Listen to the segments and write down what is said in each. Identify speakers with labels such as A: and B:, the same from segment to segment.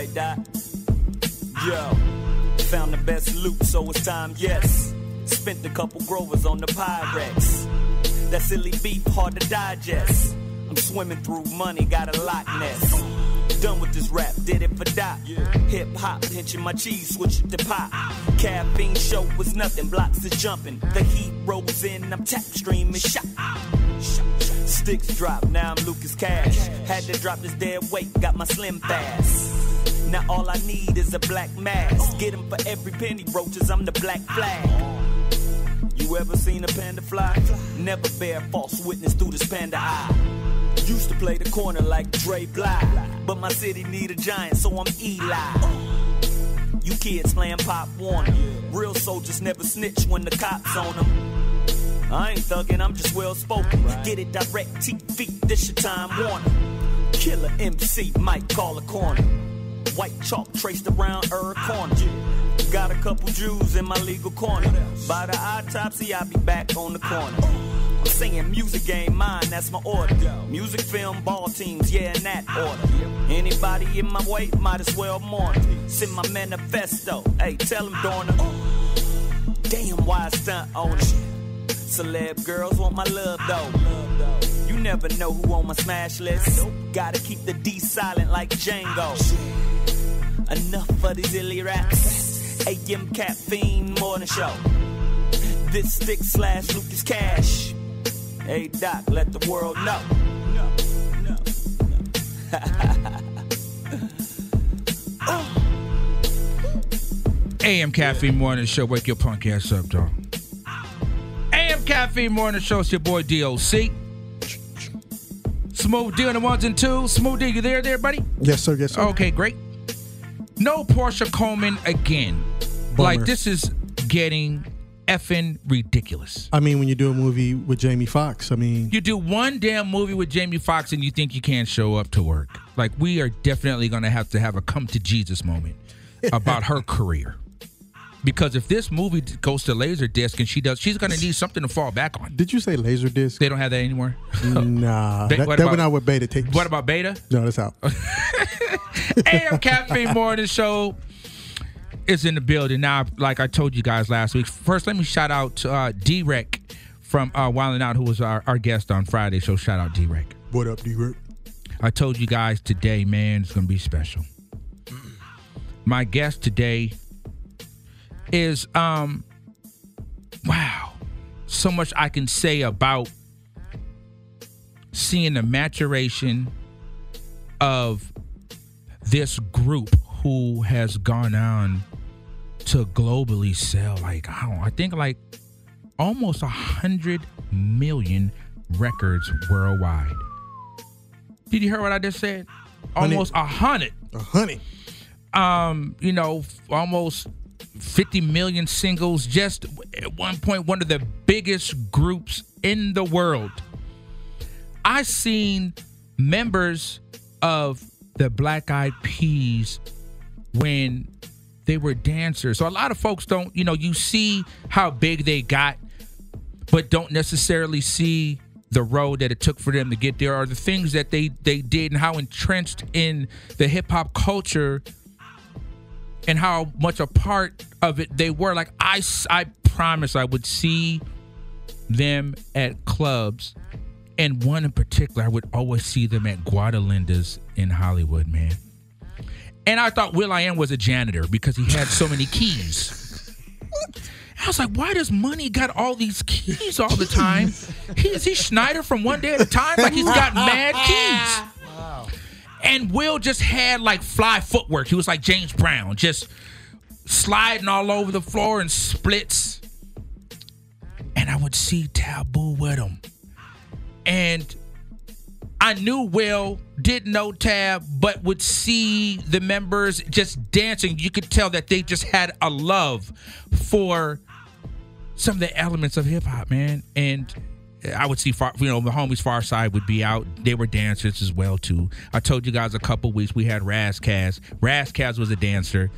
A: right, Doc? Yo, found the best loot, so it's time, yes. Spent a couple grovers on the Pyrex. That silly beef, hard to digest. I'm swimming through money, got a lot Ness. Done with this rap, did it for Doc. Hip hop, pinching my cheese, switch it to pop. Caffeine show was nothing, blocks is jumping. The heat rolls in, I'm tap streaming, shot. Sticks drop, now I'm Lucas Cash. Had to drop this dead weight, got my slim fast. Now all I need is a black mask. Get Get 'em for every penny, roaches, I'm the black flag. You ever seen a panda fly? Never bear false witness through this panda eye. Used to play the corner like Dre Bly, but my city need a giant, so I'm Eli. You kids playing Pop Warner. Real soldiers never snitch when the cops on them. I ain't thuggin', I'm just well spoken. Get it direct, TV, this your time, Warner. Killer MC might call a corner. White chalk traced around her corner. Got a couple Jews in my legal corner. By the autopsy, I'll be back on the corner. I'm saying music ain't mine, that's my order. Music, film, ball teams, yeah, in that order. Anybody in my way, might as well mourn. Send my manifesto, hey, tell him Dorner. Damn, why stunt owner? Celeb girls want my love though. You never know who on my smash list. Gotta keep the D silent like Django. Enough for these illy raps. AM caffeine morning show. This stick slash Lucas Cash. Hey Doc, let the world know. No, no, no.
B: AM Caffeine Morning Show. Wake your punk ass up, dog. AM Caffeine Morning Show. It's your boy DOC. Smooth D on the ones and twos. Smooth D, you there, there, buddy?
C: Yes, sir. Yes, sir.
B: Okay, great. No Portia Coleman again.
C: Bummer.
B: Like this is getting effing ridiculous.
C: I mean, when you do a movie with Jamie Foxx, I mean,
B: You do one damn movie with Jamie Foxx and you think you can't show up to work. Like we are definitely going to have to have a come to Jesus moment about her career. Because if this movie goes to Laserdisc and she does, she's going to need something to fall back on.
C: did you say Laserdisc?
B: They don't have that anymore.
C: Nah, that,
B: what
C: that
B: about-
C: went out with beta tapes.
B: What about Beta?
C: No, that's out.
B: AM Caffeine Morning Show is in the building now. Like I told you guys last week. First, let me shout out to uh, D-Rec from uh, Wildin' Out, who was our, our guest on Friday. So shout out D-Rec.
C: what up, D-Rip?
B: I told you guys today, man, it's gonna be special. My guest today is um wow. So much I can say about seeing the maturation of this group who has gone on to globally sell like I don't I think like almost a hundred million records worldwide. Did you hear what I just said? Almost a hundred.
C: A hundred.
B: Um, you know, almost 50 million singles. Just at one point, one of the biggest groups in the world. I seen members of the Black Eyed Peas when they were dancers. So a lot of folks don't, you know, you see how big they got, but don't necessarily see the road that it took for them to get there or the things that they they did and how entrenched in the hip hop culture and how much a part of it they were like I I promise I would see them at clubs and one in particular I would always see them at Guadalinda's in Hollywood man and I thought Will I Am was a janitor because he had so many keys I was like, why does Money got all these keys all the time? He, is he Schneider from one day at a time? Like he's got mad keys. And Will just had like fly footwork. He was like James Brown, just sliding all over the floor in splits. And I would see Taboo with him. And I knew Will, didn't know Tab, but would see the members just dancing. You could tell that they just had a love for some of the elements of hip hop, man. And I would see, far, you know, the homies Pharcyde would be out. They were dancers as well too. I told you guys a couple weeks we had Ras Kass. Razzcast was a dancer,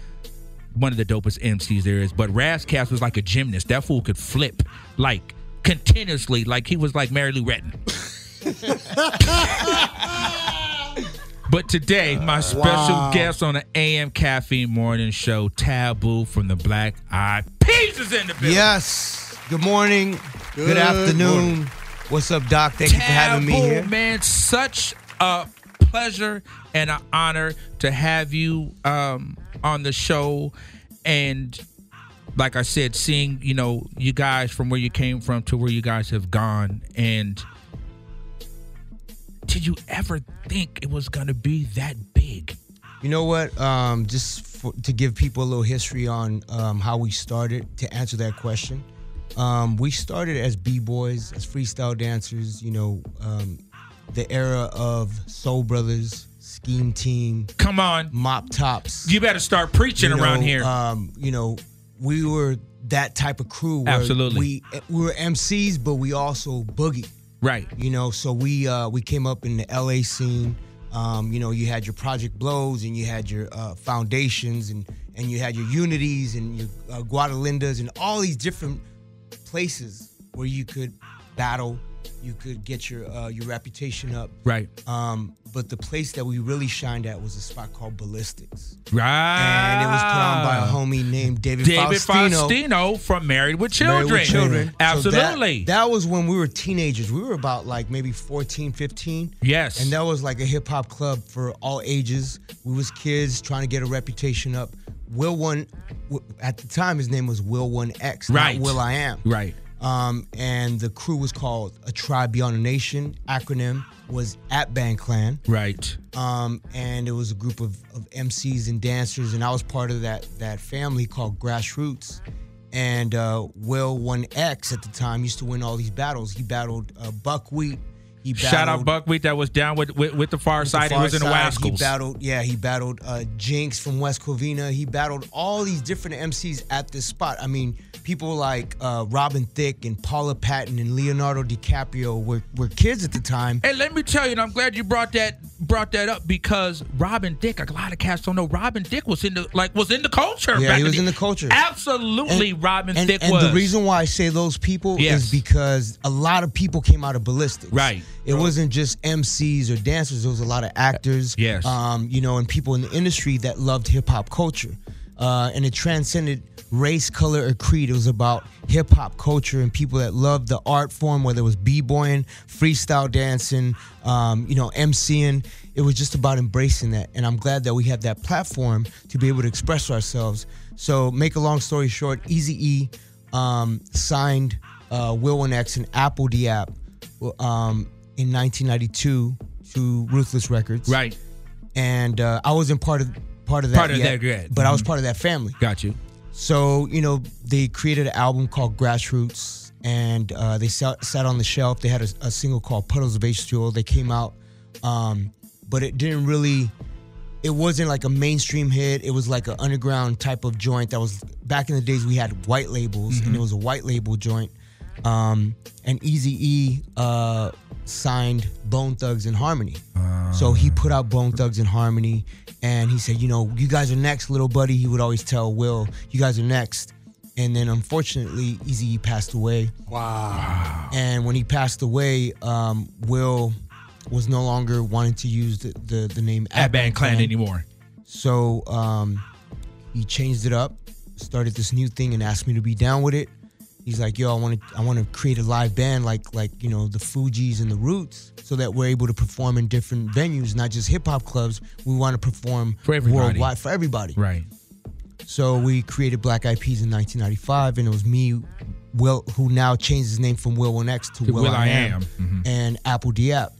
B: one of the dopest MCs there is. But Ras Kass was like a gymnast. That fool could flip like continuously, like he was like Mary Lou Retton. But today, uh, my special
C: Wow.
B: guest on the AM Caffeine Morning Show, Taboo from the Black Eyed Peas, is in the building.
D: Yes. Good morning. Good,
C: Good
D: afternoon.
C: morning.
D: What's up, Doc? Thank you for having me here.
B: man. Such a pleasure and an honor to have you um, on the show. And like I said, seeing you know you guys from where you came from to where you guys have gone, and did you ever think it was gonna be that big?
D: You know what? Um, just for, to give people a little history on um, how we started to answer that question. Um, we started as b-boys, as freestyle dancers. You know, um, the era of Soul Brothers, Scheme Team,
B: Come on,
D: Mop Tops.
B: you better start preaching
D: you know,
B: around here.
D: Um, you know, we were that type of crew. Where
B: Absolutely.
D: We we were MCs, but we also boogie.
B: right.
D: You know, so we uh, we came up in the LA scene. Um, you know, you had your Project Blowed and you had your uh, Foundations and and you had your Unities and your uh, Guadalindas and all these different places where you could battle, you could get your uh, your reputation up.
B: Right.
D: Um, but the place that we really shined at was a spot called Balistyx,
B: Right.
D: and it was put on by a homie named David,
B: Ah. David
D: Faustino.
B: Faustino from Married with Children.
D: Married with children. So
B: Absolutely.
D: that, that was when we were teenagers. We were about like maybe 14, 15.
B: yes.
D: And that was like a hip hop club for all ages. We was kids trying to get a reputation up. Will One, at the time, his name was Will One X,
B: Right.
D: not Will I Am.
B: right.
D: Um, and the crew was called A Tribe Beyond a Nation. Acronym was at Atban Klann.
B: Right.
D: Um, and it was a group of, of MCs and dancers, and I was part of that that family called Grassroots. And uh, Will One X at the time used to win all these battles. He battled uh, Buckwheat. He battled
B: Shout out Buckwheat that was down with with, with the far
D: with the
B: side. he
D: Far
B: was in the
D: Side. He battled, yeah, he battled uh, Jinx from West Covina. He battled all these different MCs at this spot. I mean, people like uh, Robin Thicke and Paula Patton and Leonardo DiCaprio were, were kids at the time.
B: Hey, let me tell you, and I'm glad you brought that brought that up because Robin Thicke, a lot of cats don't know Robin Dick was in the like was in the culture.
D: Yeah,
B: back
D: he was in the culture.
B: Absolutely, Robin
D: and,
B: Dick
D: and
B: was.
D: the reason why I say those people
B: Yes.
D: is because a lot of people came out of Balistyx.
B: Right.
D: It wasn't just MCs or dancers. There was a lot of actors.
B: Yes.
D: Um, you know, and people in the industry that loved hip hop culture. Uh, and it transcended race, color, or creed. It was about hip hop culture and people that loved the art form, whether it was b-boying, freestyle dancing, um, you know, MCing. It was just about embracing that. And I'm glad that we have that platform to be able to express ourselves. So, make a long story short, Easy E um, signed uh, Will and X and apl.de.ap um, in 1992 to Ruthless Records.
B: right.
D: And uh, I wasn't part of part of that
B: Part of
D: yet,
B: that
D: but I was
B: Mhm.
D: part of that family.
B: Got you.
D: So you know, they created an album called Grassroots, and uh, they sat, sat on the shelf. They had a, a single called Puddles of H2O. They came out, um, but it didn't really. It wasn't like a mainstream hit. It was like an underground type of joint that was back in the days. We had white labels, and it was a white label joint. Um, and Easy E uh, signed Bone Thugs-n-Harmony. So he put out Bone Thugs-n-Harmony, and he said, you know, you guys are next, little buddy. He would always tell Will, you guys are next. And then unfortunately, Easy E passed away.
C: Wow.
D: And when he passed away, um, Will was no longer wanting to use the, the, the name
B: Atban Klann anymore.
D: So um, he changed it up, started this new thing, and asked me to be down with it. He's like, "Yo, I want to, I want to create a live band like, like you know, the Fugees and the Roots, so that we're able to perform in different venues, not just hip hop clubs. We want to perform
B: For everybody.
D: worldwide for everybody."
B: Right.
D: So we created Black Eyed Peas in 1995, and it was me, Will, who now changed his name from Will One X to,
B: To
D: Will, I Am,
B: Mhm.
D: and apl.de.ap,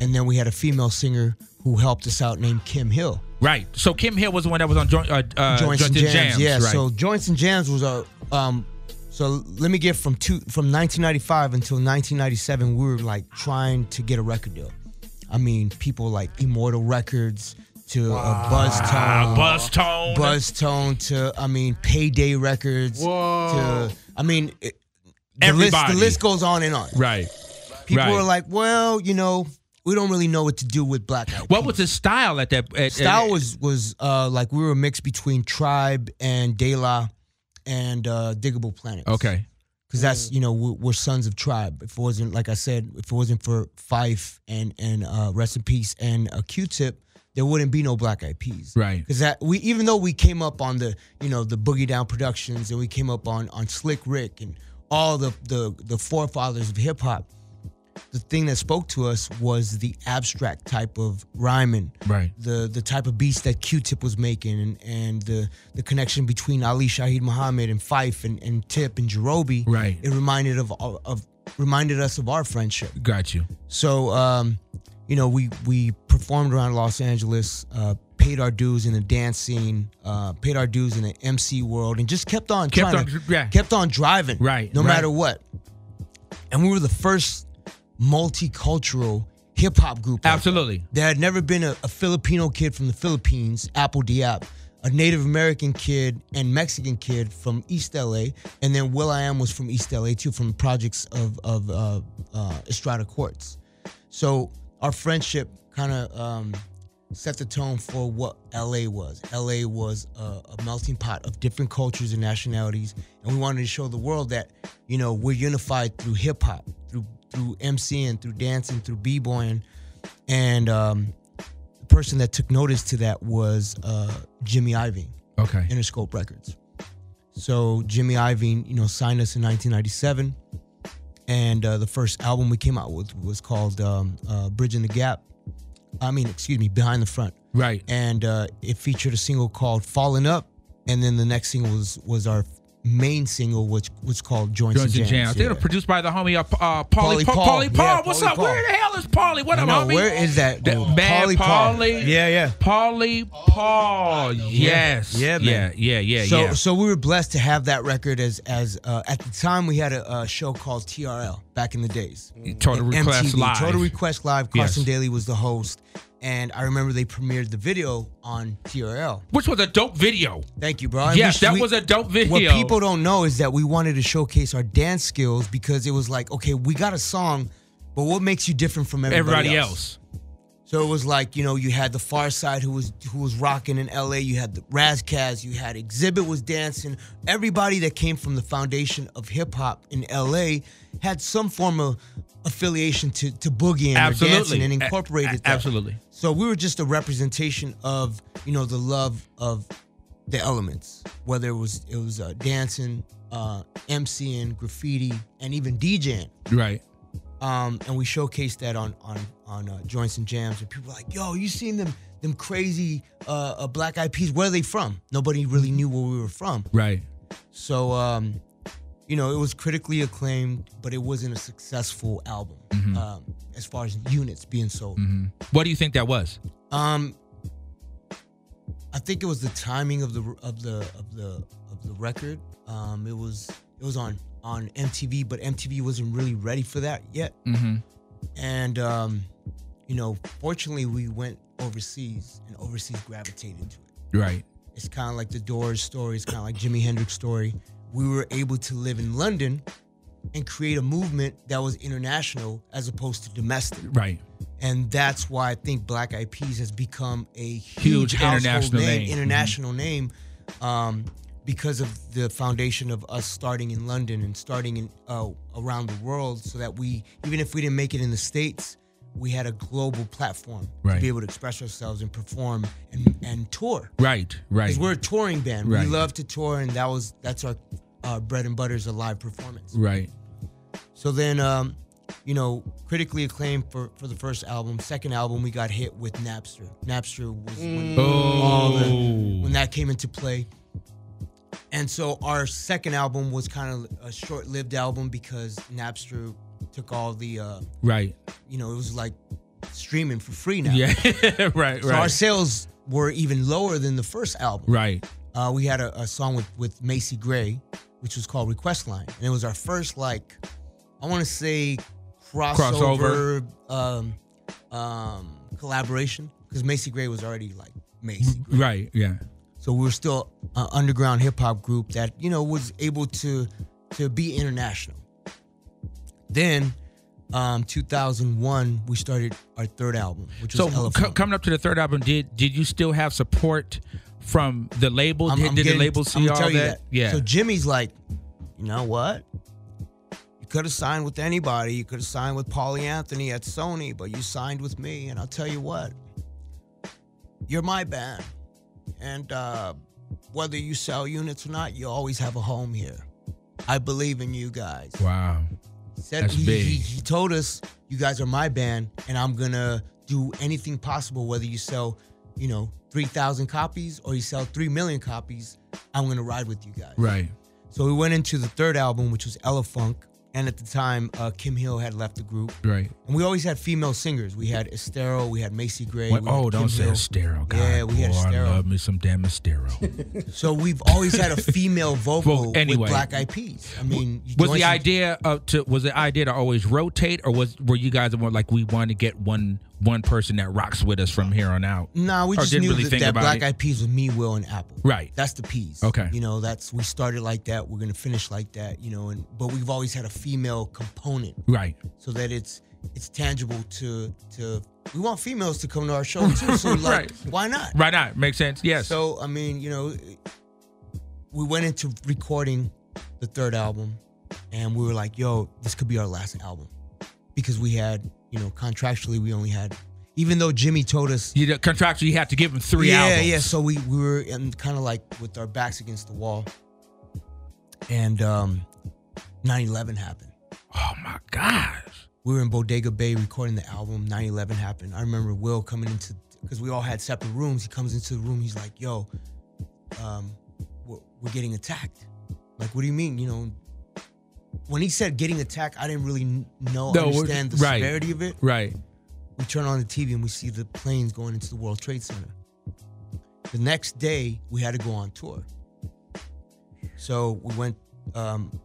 D: and then we had a female singer who helped us out named Kim Hill.
B: Right. So Kim Hill was the one that was on joint, uh, uh,
D: Joints and Jams, yeah.
B: Right.
D: So Joints and Jams was a um. So let me get from two from 1995 until 1997, we were like trying to get a record deal. I mean, people like Immortal Records to a Buzz Tone,
B: Buzz Tone.
D: Buzz Tone to I mean Payday Records
C: Whoa.
D: to I mean it, the list
B: Everybody.
D: the list goes on and on.
B: Right.
D: People
B: right.
D: are like, well, you know, we don't really know what to do with Black Eyed
B: What
D: Peas.
B: was the style at that? At,
D: style
B: at-
D: was was uh like we were a mix between Tribe and De La and uh Diggable Planets.
B: Okay.
D: because that's you know we're, we're sons of tribe. If it wasn't like I said, if it wasn't for Phife and and uh, rest in peace and uh, Q-Tip, there wouldn't be no Black Eyed Peas.
B: Right.
D: Because that we even though we came up on the you know the Boogie Down Productions and we came up on on Slick Rick and all the the the forefathers of hip hop. The thing that spoke to us was the abstract type of rhyming,
B: Right.
D: the the type of beats that Q-Tip was making, and and the the connection between Ali Shaheed Muhammad and Phife and, and Tip and Jarobi.
B: Right.
D: It reminded of of reminded us of our friendship.
B: Got you.
D: So, um, you know, we we performed around Los Angeles, uh, paid our dues in the dance scene, uh, paid our dues in the MC world, and just kept on
B: Kept
D: trying
B: on-
D: to,
B: yeah.
D: kept on driving,
B: Right,
D: no
B: right.
D: matter what. And we were the first multicultural hip hop group. like that.
B: Absolutely.
D: There had never been a, a Filipino kid from the Philippines, apl.de.ap, a Native American kid and Mexican kid from East LA, and then Will I Am was from East LA too, from projects of of uh, uh, Estrada Courts. So our friendship kind of um, set the tone for what LA was. LA was a, a melting pot of different cultures and nationalities, and we wanted to show the world that you know we're unified through hip hop, through MCing, through dancing, through b-boying, and um, the person that took notice to that was uh, Jimmy Iovine,
B: Okay.
D: Interscope Records. So Jimmy Iovine, you know, signed us in 1997, and uh, the first album we came out with was called um, uh, "Bridging the Gap." I mean, excuse me, "Behind the Front,"
B: Right.
D: and uh, it featured a single called "Falling Up," and then the next single was was our main single, which was called "Joints,
B: Joints and
D: and
B: Jams.
D: Jams."
B: They're
D: Yeah.
B: produced by the homie uh, uh, Paulie
D: Paulie
B: Paul.
D: Paul.
B: Paulie Paul.
D: Yeah,
B: What's
D: Paulie
B: up?
D: Paul.
B: Where the hell is Paulie? What up,
D: know,
B: homie?
D: where is that?
B: That man,
D: Paulie Paul.
B: Paulie.
D: Yeah, yeah.
B: Paulie Paul. Yes.
D: Yeah, man.
B: Yeah, yeah, yeah,
D: so,
B: yeah.
D: so we were blessed to have that record as as uh, at the time we had a, a show called TRL back in the days.
B: Total Request
D: MTV,
B: Live.
D: Total Request Live. Carson
B: Yes.
D: Daly was the host, and I remember they premiered the video on TRL.
B: Which was a dope video.
D: Thank you, bro. And
B: Yes,
D: we-
B: that
D: we-
B: was a dope video.
D: What people don't know is that we wanted to showcase our dance skills because it was like, okay, we got a song, but what makes you different from everybody,
B: Everybody else.
D: So it was like, you know, you had the Pharcyde who was who was rocking in LA, you had the Ras Kass, you had Exhibit was dancing. Everybody that came from the foundation of hip hop in LA had some form of affiliation to to boogieing or dancing and
B: A-
D: incorporated
B: a-
D: that.
B: absolutely.
D: So we were just a representation of, you know, the love of the elements, whether it was it was uh, dancing, uh, MCing, graffiti, and even DJing
B: Right.
D: Um, and we showcased that on on on uh, joints and jams, and people were like, "Yo, you seen them them crazy uh, uh, Black Eyed Peas? Where are they from?" Nobody really knew where we were from,
B: Right.
D: so um, you know it was critically acclaimed, but it wasn't a successful album um, as far as units being sold.
B: What do you think that was?
D: Um, I think it was the timing of the of the of the of the record. Um, it was it was on on MTV, but MTV wasn't really ready for that yet.
B: Mm-hmm.
D: And um, you know, fortunately, we went overseas, and overseas gravitated to it.
B: Right.
D: It's kind of like the Doors story. It's kind of like Jimi Hendrix story. We were able to live in London and create a movement that was international as opposed to domestic.
B: Right.
D: And that's why I think Black Eyed Peas has become a
B: Huge
D: huge,
B: international
D: name,
B: name. Mm-hmm.
D: international name, um, because of the foundation of us starting in London and starting in uh, around the world, so that we, even if we didn't make it in the states, we had a global platform
B: Right.
D: to be able to express ourselves and perform and, and tour.
B: Right. Right.
D: Because we're a touring band,
B: Right.
D: we love to tour, and that was that's our uh, bread and butter is a live performance.
B: Right.
D: So then, um, you know, critically acclaimed for, for the first album. Second album, we got hit with Napster. Napster was when, all the,
B: Oh.
D: when that came into play. And so our second album was kind of a short-lived album because Napster took all the, uh,
B: Right.
D: you know, it was like streaming for free now.
B: Yeah. right.
D: So our sales were even lower than the first album.
B: Right.
D: Uh, we had a, a song with with Macy Gray, which was called Request Line, and it was our first like, I want to say crossover, Um, um, collaboration because Macy Gray was already like Macy.
B: Right. Yeah.
D: So we were still an underground hip hop group that you know was able to to be international. Then, um, 2001, we started our third album, which was
B: So
D: Elephunk.
B: co- coming up to the third album, did did you still have support from the label?
D: I'm-
B: did
D: I'm
B: did the
D: getting-
B: label
D: I'm
B: see all that?
D: that.
B: Yeah.
D: So Jimmy's like, you know what? You could have signed with anybody. You could have signed with Polly Anthony at Sony, but you signed with me, and I'll tell you what. You're my band, and uh, whether you sell units or not, you always have a home here. I believe in you guys.
B: wow.
D: Said
B: That's
D: he,
B: big.
D: He, he told us, you guys are my band, and I'm gonna do anything possible, whether you sell, you know, three thousand copies or you sell three million copies. I'm gonna ride with you guys.
B: Right.
D: So we went into the third album, which was Elephunk, and at the time, uh, Kim Hill had left the group,
B: Right.
D: and we always had female singers. We had Esthero, we had Macy Gray.
B: What-
D: had
B: oh, don't say
D: Hill.
B: Esthero. God,
D: Yeah, we had
B: boy, I
D: Esthero.
B: love me some damn Esthero.
D: So we've always had a female vocal
B: Well, anyway.
D: with Black Eyed Peas. I mean,
B: was the idea of to was the idea to always rotate, or was were you guys more like we want to get one one person that rocks with us from here on out?
D: Nah, we just
B: didn't
D: knew
B: really
D: that,
B: think
D: that Black
B: it?
D: Eyed Peas was me, Will, and Apple.
B: Right.
D: That's the Peas.
B: Okay.
D: You know, that's we started like that. We're gonna finish like that. You know, and but we've always had a female component
B: Right.
D: so that it's it's tangible to to. We want females to come to our show too. So like,
B: Right.
D: why not?
B: Right. Not makes sense. Yes.
D: So I mean, you know, we went into recording the third album, and we were like, "Yo, this could be our last album," because we had, you know, contractually we only had, even though Jimmy told us
B: you contractually you had to give him three
D: yeah,
B: albums.
D: Yeah, yeah. So we, we were in kind of like with our backs against the wall. And um 9-11 happened.
B: Oh my gosh.
D: We were in Bodega Bay recording the album. 9-11 happened. I remember Will coming into because we all had separate rooms. He comes into the room. He's like, "Yo, um, we're, we're getting attacked." Like, what do you mean? You know, when he said getting attacked, I didn't really know
B: No,
D: understand the
B: right.
D: severity of it.
B: Right.
D: We turn on the TV and we see the planes going into the World Trade Center. The next day, we had to go on tour. So we went, um,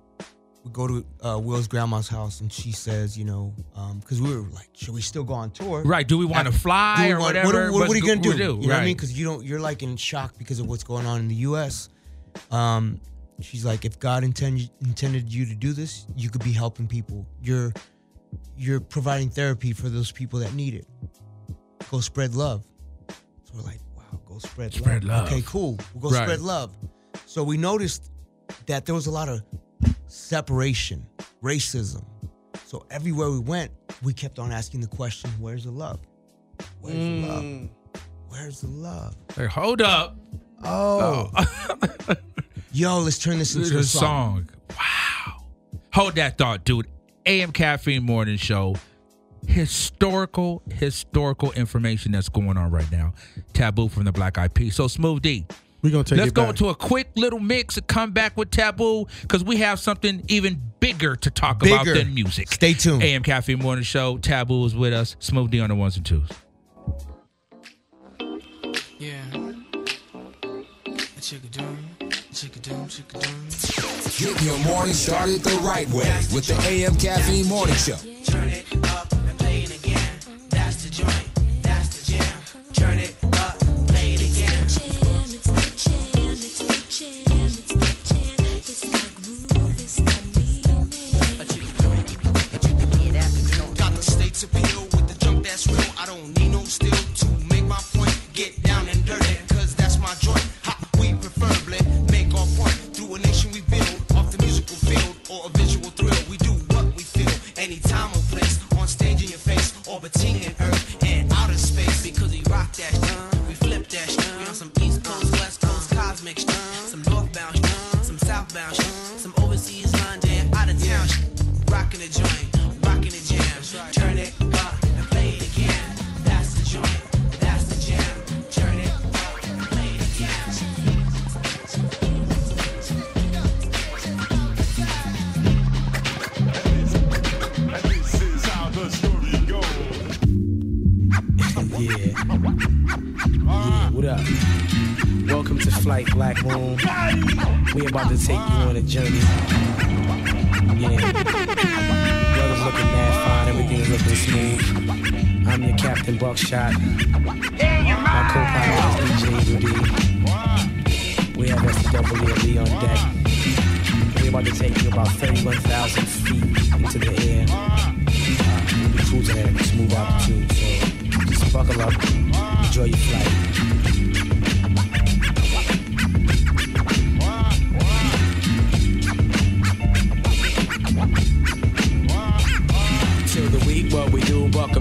D: we go to uh, Will's grandma's house, and she says, you know, because we were like, should we still go on tour?
B: Right. Do we want to fly or
D: want-
B: whatever?
D: What, what, what are you gonna do?
B: What
D: You know what I mean? Because you don't, you're like in shock because of what's going on in the U.S. Um, she's like, if God intended intended you to do this, you could be helping people. You're you're providing therapy for those people that need it. Go spread love. So we're like, wow, go spread,
B: Spread love.
D: Okay, cool. We'll go
B: Right.
D: spread love. So we noticed that there was a lot of separation, racism. So everywhere we went, we kept on asking the question, where's the love? Where's the love? Hmm. Where's the love?
B: Hey, hold up.
D: Oh. oh. Yo, let's turn this into a song.
B: song. Wow. Hold that thought, dude. AM Caffeine Morning Show. Historical, historical information that's going on right now. Taboo from the Black Eyed Peas. So Smooth D.
C: We're gonna take
B: Let's
C: it
B: go
C: back.
B: into a quick little mix and come back with Taboo because we have something even bigger to talk
D: Bigger.
B: about than music.
D: Stay tuned.
B: AM Caffeine Morning Show. Taboo is with us. Smooth D on the ones and twos.
E: Yeah. Chickadoom, chickadoom, chickadoom.
F: Get your morning started the right way with the AM Caffeine Morning Show.
E: Anytime on stage in your face, orbiting in earth and outer space. Because we rock that shit,
G: Flight Black Room. We about to take you on a journey. Yeah. Brother's looking mad fine, everything's looking smooth. I'm your Captain Buckshot. My co-pilot is DJ Rudy. We have SWLE on deck. We're about to take you about 31,000 feet into the air. Be cruising at a smooth altitude, so just buckle up, enjoy your flight.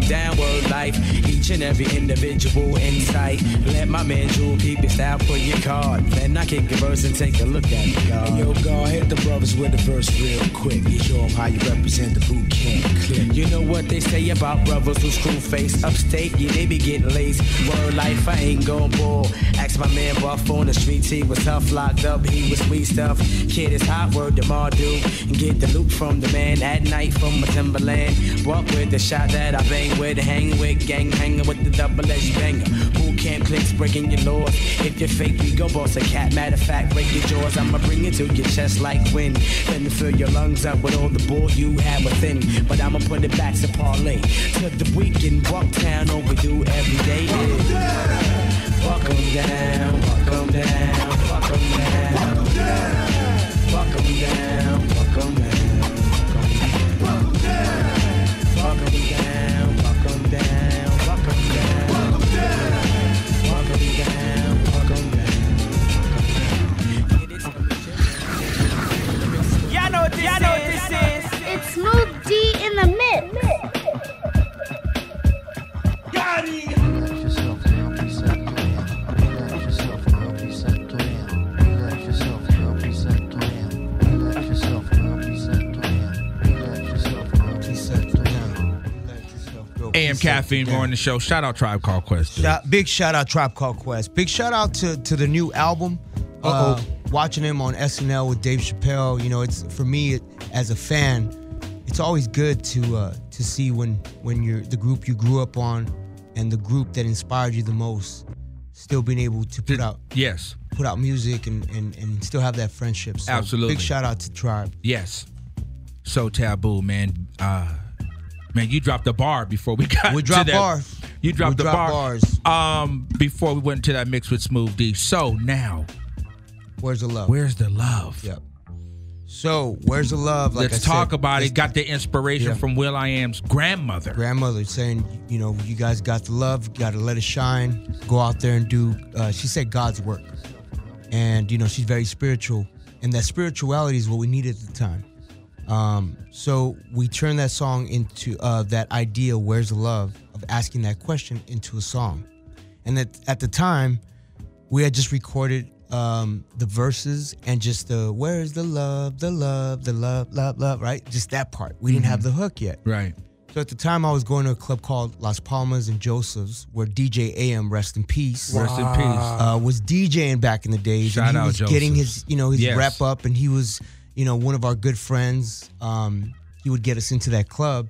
G: Downward life. Each and every individual insight. Let my man Jewel keep your style for your card. Then I kick a verse and take a look at it, God.
H: Yo, God, hit the brothers with the verse real quick. You show them how you represent the boot camp clip.
G: You know what they say about brothers who screw face upstate? Yeah, they be getting laced. Word life, I ain't gon' bull. Ask my man Buff on the streets, he was tough, locked up, he was sweet stuff. Kid is hot, word to Mardu. And get the loot from the man at night from my Timberland. Walk with the shot that I bang with, hang with, gang hanging with the double edged banger. Who can't clicks breaking your laws. If you're fake, we go boss a cat. Matter of fact, break your jaws. I'ma bring it to your chest like wind. Then fill your lungs up with all the bull you have within. But I'ma put it back to parlay. To the weekend, walk town, all do every day. Walk 'em down, walk 'em down, walk 'em down. Walk
B: AM Caffeine more on the show. Shout out Tribe Called Quest.
D: Shout, big shout out Tribe Called Quest. Big shout out to to the new album. Uh, watching him on SNL with Dave Chappelle, you know, it's for me it, as a fan, it's always good to uh, to see when when you're the group you grew up on and the group that inspired you the most still being able to put out
B: Yes,
D: put out music and and, and still have that friendship. So
B: Absolutely.
D: Big shout out to Tribe.
B: yes. So taboo, man. Uh, man, you dropped the bar before we got.
D: We
B: to
D: dropped
B: that.
D: bars.
B: You dropped
D: We
B: the
D: dropped
B: bar.
D: bars.
B: Um, before we went to that mix with Smooth D. So now,
D: Where's the love?
B: where's the love?
D: Yep. So where's the love? Like
B: Let's
D: I
B: talk
D: said,
B: about it. Got the inspiration
D: Yeah.
B: from Will I Am's grandmother.
D: grandmother saying, you know, you guys got the love, got to let it shine. Go out there and do. Uh, she said God's work, and you know she's very spiritual, and that spirituality is what we needed at the time. Um, so we turned that song into uh, that idea, "Where's the love?" of asking that question into a song, and that at the time we had just recorded um, the verses and just the "Where's the love? The love, the love, love, love." Right, just that part. We didn't have the hook yet.
B: Right.
D: So at the time, I was going to a club called Las Palmas and Joseph's, where DJ AM, rest in peace,
B: Rest in peace.
D: uh, was DJing back in the days.
B: Shout
D: and he
B: out
D: was getting his, you know, his
B: Yes.
D: rep up, and he was, you know, one of our good friends. Um, he would get us into that club,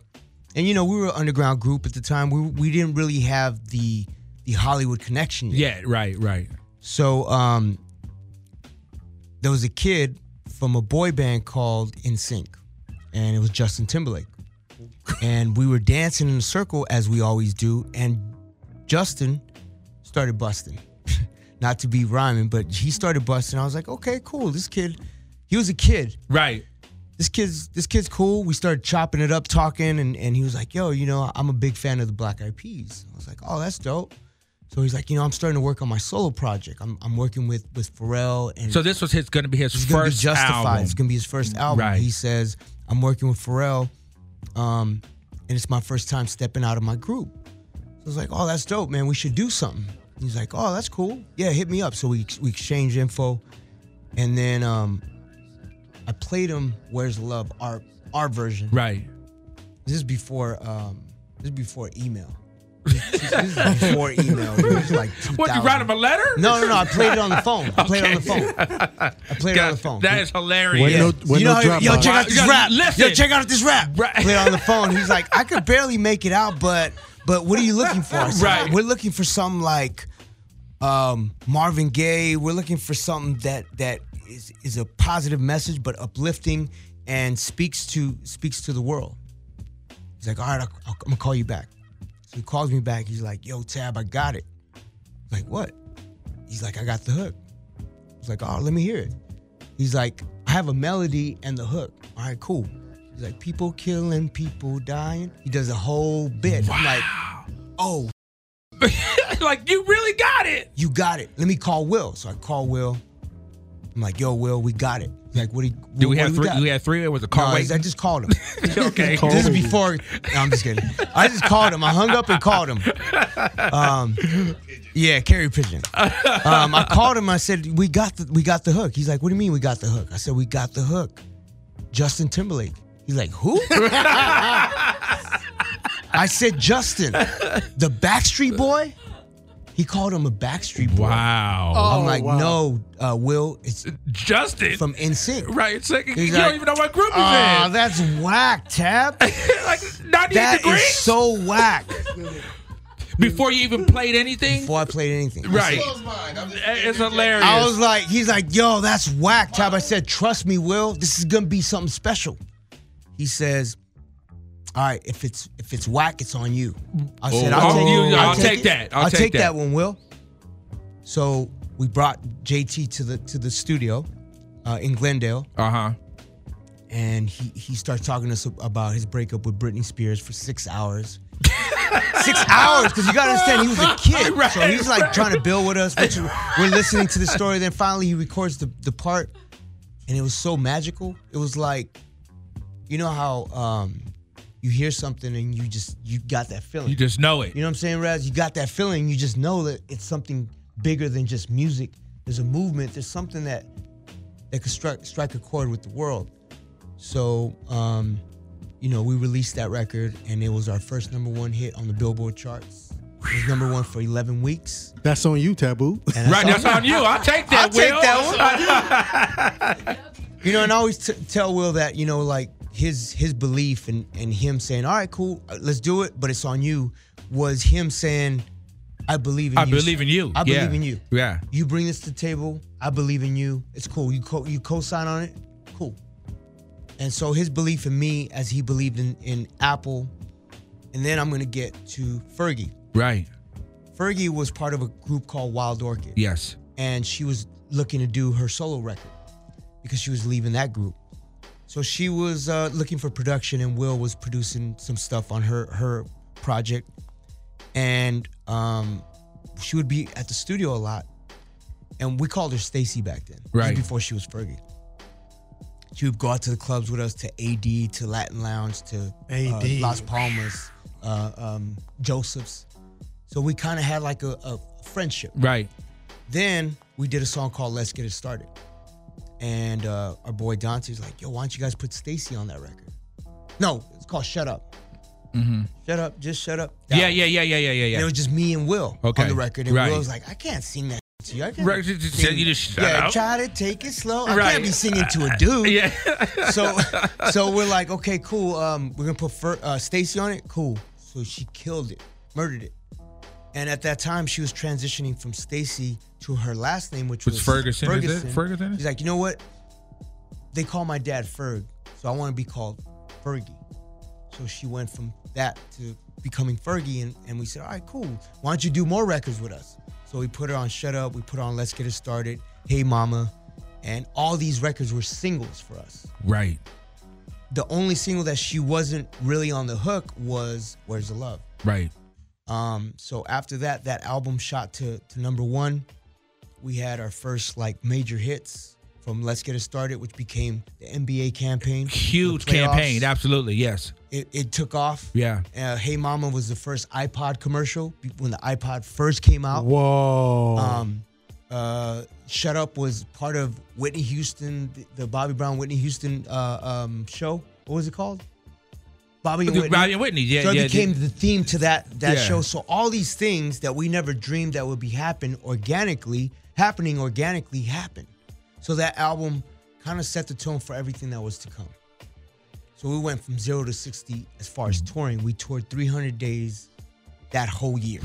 D: and you know, we were an underground group at the time. We we didn't really have the the Hollywood connection yet.
B: Yeah. Right. Right.
D: So um, there was a kid from a boy band called NSYNC, and it was Justin Timberlake. and we were dancing in a circle as we always do, and Justin started busting. Not to be rhyming, but he started busting. I was like, okay, cool. This kid, he was a kid.
B: Right.
D: This kid's this kid's cool. We started chopping it up, talking, and, and he was like, yo, you know, I'm a big fan of the Black Eyed Peas. I was like, oh, that's dope. So he's like, you know, I'm starting to work on my solo project. I'm, I'm working with with Pharrell and
B: So this was his going to be his
D: it's gonna be
B: first
D: justified.
B: album.
D: It's gonna be his first album.
B: Right.
D: He says, I'm working with Pharrell, um, and it's my first time stepping out of my group. So I was like, oh, that's dope, man. We should do something. He's like, oh, that's cool. Yeah, hit me up. So we we exchange info, and then um, I played him "Where's Love" our our version.
B: Right.
D: This is before um, this is before email. this is before email. It was like
B: What you
D: 2000.
B: write him a letter?
D: No, no, no. I played it on the phone. I played it on the phone. I played it on the phone.
B: That is hilarious.
C: When no, when
D: you
C: no
D: know,
C: drop
D: yo,
C: box.
D: check out this
B: Yo,
D: rap.
B: listen.
D: Yo, check out this rap.
B: Right.
D: Play it on the phone. He's like, I could barely make it out, but but what are you looking for? I said,
B: Right.
D: We're looking for something like um, Marvin Gaye. We're looking for something that that is is a positive message, but uplifting and speaks to speaks to the world. He's like, all right, I'll, I'll, I'm gonna call you back. So he calls me back. He's like, "Yo, Tab, I got it." I'm like, what? He's like, "I got the hook." I was like, "Oh, let me hear it." He's like, "I have a melody and the hook." All right, cool. He's like, "People killing, people dying." He does a whole bit. I'm like, "Oh,
B: like you really got it.
D: you got it. Let me call Will." So I call Will. I'm like, "Yo, Will, we got it." Like, "What do you?"
B: Do we have three?
D: got?"
B: We had three. It was a car
D: I
B: wait.
D: I just called him.
B: okay.
D: This is before. No, I'm just kidding. I just called him. I hung up and called him. Um, yeah, Carrie Pigeon. Um, I called him. I said, "We got the we got the hook." He's like, "What do you mean we got the hook?" I said, "We got the hook." Justin Timberlake. He's like, "Who?" I said, "Justin, the Backstreet Boy." He called him a Backstreet Boy.
B: Wow.
D: I'm like, no, uh, Will, it's
B: Justin.
D: from NSYNC.
B: right. It's like,
D: He's
B: you
D: like,
B: don't even know what group he's
D: Oh,
B: in.
D: that's whack, Tab.
B: like 98
D: That
B: degrees
D: is so whack.
B: before you even played anything.
D: Before I played anything.
B: Right.
I: Close mine. I'm just
B: It's hilarious.
D: I was like, he's like, yo, that's whack, Tab. I said, trust me, Will, this is gonna be something special. He says, all right, if it's if it's whack, it's on you. I said,
B: Oh,
D: I'll
B: oh,
D: take,
B: you- I'll take
D: it.
B: that. I'll take that.
D: that one, Will. So we brought JT to the to the studio uh, in Glendale,
B: uh huh.
D: and he he starts talking to us about his breakup with Britney Spears for six hours. six hours, because you gotta understand he was a kid,
B: Right,
D: so he's like
B: right.
D: trying to build with us. Which we're listening to the story. Then finally he records the the part, and it was so magical. It was like, you know how um, you hear something and you just you got that feeling.
B: You just know it.
D: You know what I'm saying, Raz? You got that feeling. You just know that it's something bigger than just music. There's a movement. There's something that that could strike strike a chord with the world. So, um, you know, we released that record, and it was our first number one hit on the Billboard charts. It was number one for 11 weeks.
C: That's on you, Taboo.
D: And
B: Right. That's on you. I'll take that.
D: I'll take
B: Will.
D: that You know, and I always t- tell Will that you know, like his his belief and and him saying, "All right, cool, let's do it," but it's on you. Was him saying, "I believe in you.
B: I
D: you."
B: believe in you.
D: I
B: Yeah.
D: believe in you.
B: Yeah.
D: You bring this to the table. I believe in you. It's cool. You co- you co-sign on it. Cool. And so his belief in me, as he believed in in Apple, and then I'm gonna get to Fergie.
B: Right.
D: Fergie was part of a group called Wild Orchid
B: Yes.
D: and she was looking to do her solo record because she was leaving that group. So she was uh, looking for production, and Will was producing some stuff on her her project, and um, she would be at the studio a lot. And we called her Stacy back then,
B: Right.
D: before she was Fergie. She would go out to the clubs with us, to AD, to Latin Lounge, to uh,
C: AD.
D: Las Palmas, uh, um, Joseph's. So we kind of had like a, a friendship.
B: Right.
D: Then we did a song called Let's Get It Started. And uh, our boy Dante was like, yo, why don't you guys put Stacy on that record? No, it's called Shut Up. Shut up, just shut up. That
B: Mm-hmm. Yeah. Yeah. Yeah. Yeah. Yeah. Yeah.
D: And it was just me and Will
B: Okay,
D: on the record. And
B: right.
D: Will was like, I can't sing that to you. I can't
B: Right, just- just
D: sing-
B: you to shut
D: yeah,
B: up.
D: try to take it slow. I
B: Right.
D: can't be singing to a dude.
B: Yeah.
D: So, so we're like, okay, cool. Um, we're gonna put Fer- uh, Stacy on it. Cool. So she killed it, murdered it. And at that time, she was transitioning from Stacy to her last name, which
B: Was Ferguson, it? Ferguson?
D: She's like, you know what? They call my dad Ferg, so I want to be called Fergie. So she went from that to becoming Fergie, and, and we said, all right, cool. Why don't you do more records with us? So we put her on Shut Up, we put her on Let's Get It Started, Hey Mama, and all these records were singles for us.
B: Right.
D: The only single that she wasn't really on the hook was Where's the Love?
B: Right.
D: Um, so after that, that album shot to, to number one. We had our first like major hits from Let's Get It Started, which became the NBA campaign.
B: Huge campaign. Absolutely. Yes.
D: It, it took off.
B: Yeah.
D: Uh, hey Mama was the first iPod commercial when the iPod first came out.
C: Whoa.
D: Um, uh, Shut Up was part of Whitney Houston, the, the Bobby Brown Whitney Houston uh, um, show. What was it called? Bobby and Whitney.
B: Bobby and Whitney. Yeah.
D: so it
B: yeah.
D: became the theme to that that
B: Yeah.
D: show. So all these things that we never dreamed that would be happen organically, happening organically, happened. So that album kind of set the tone for everything that was to come. So we went from zero to sixty as far as mm. touring. We toured 300 days that whole year.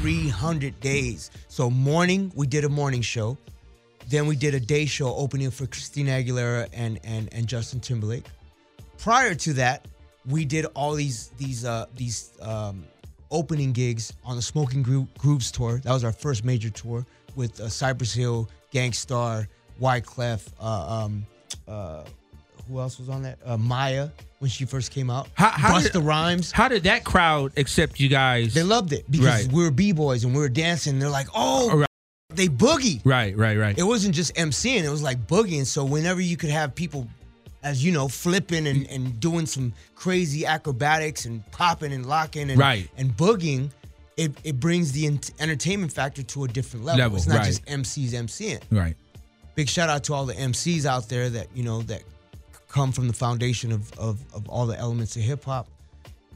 D: 300 days. So morning we did a morning show. Then we did a day show opening for Christina Aguilera and and and Justin Timberlake. Prior to that, we did all these these uh these um opening gigs on the Smoking Gro- Grooves tour. That was our first major tour with uh, Cypress Hill, Gang Starr, Wyclef. Uh, um, uh, who else was on that? Uh, Maya when she first came out.
B: How- how
D: Busta
B: did-
D: Rhymes.
B: How did that crowd accept you guys?
D: They loved it because
B: Right.
D: we were b boys and we were dancing. They're like, oh,
B: Right.
D: they boogie.
B: Right, right, right.
D: It wasn't just MCing; it was like boogieing. So whenever you could have people, as you know, flipping and, and doing some crazy acrobatics and popping and locking and
B: Right.
D: and boogieing, it, it brings the ent- entertainment factor to a different level.
B: Level,
D: it's not
B: right.
D: just MCs MCing.
B: right.
D: Big shout out to all the MCs out there that you know that come from the foundation of of, of all the elements of hip hop.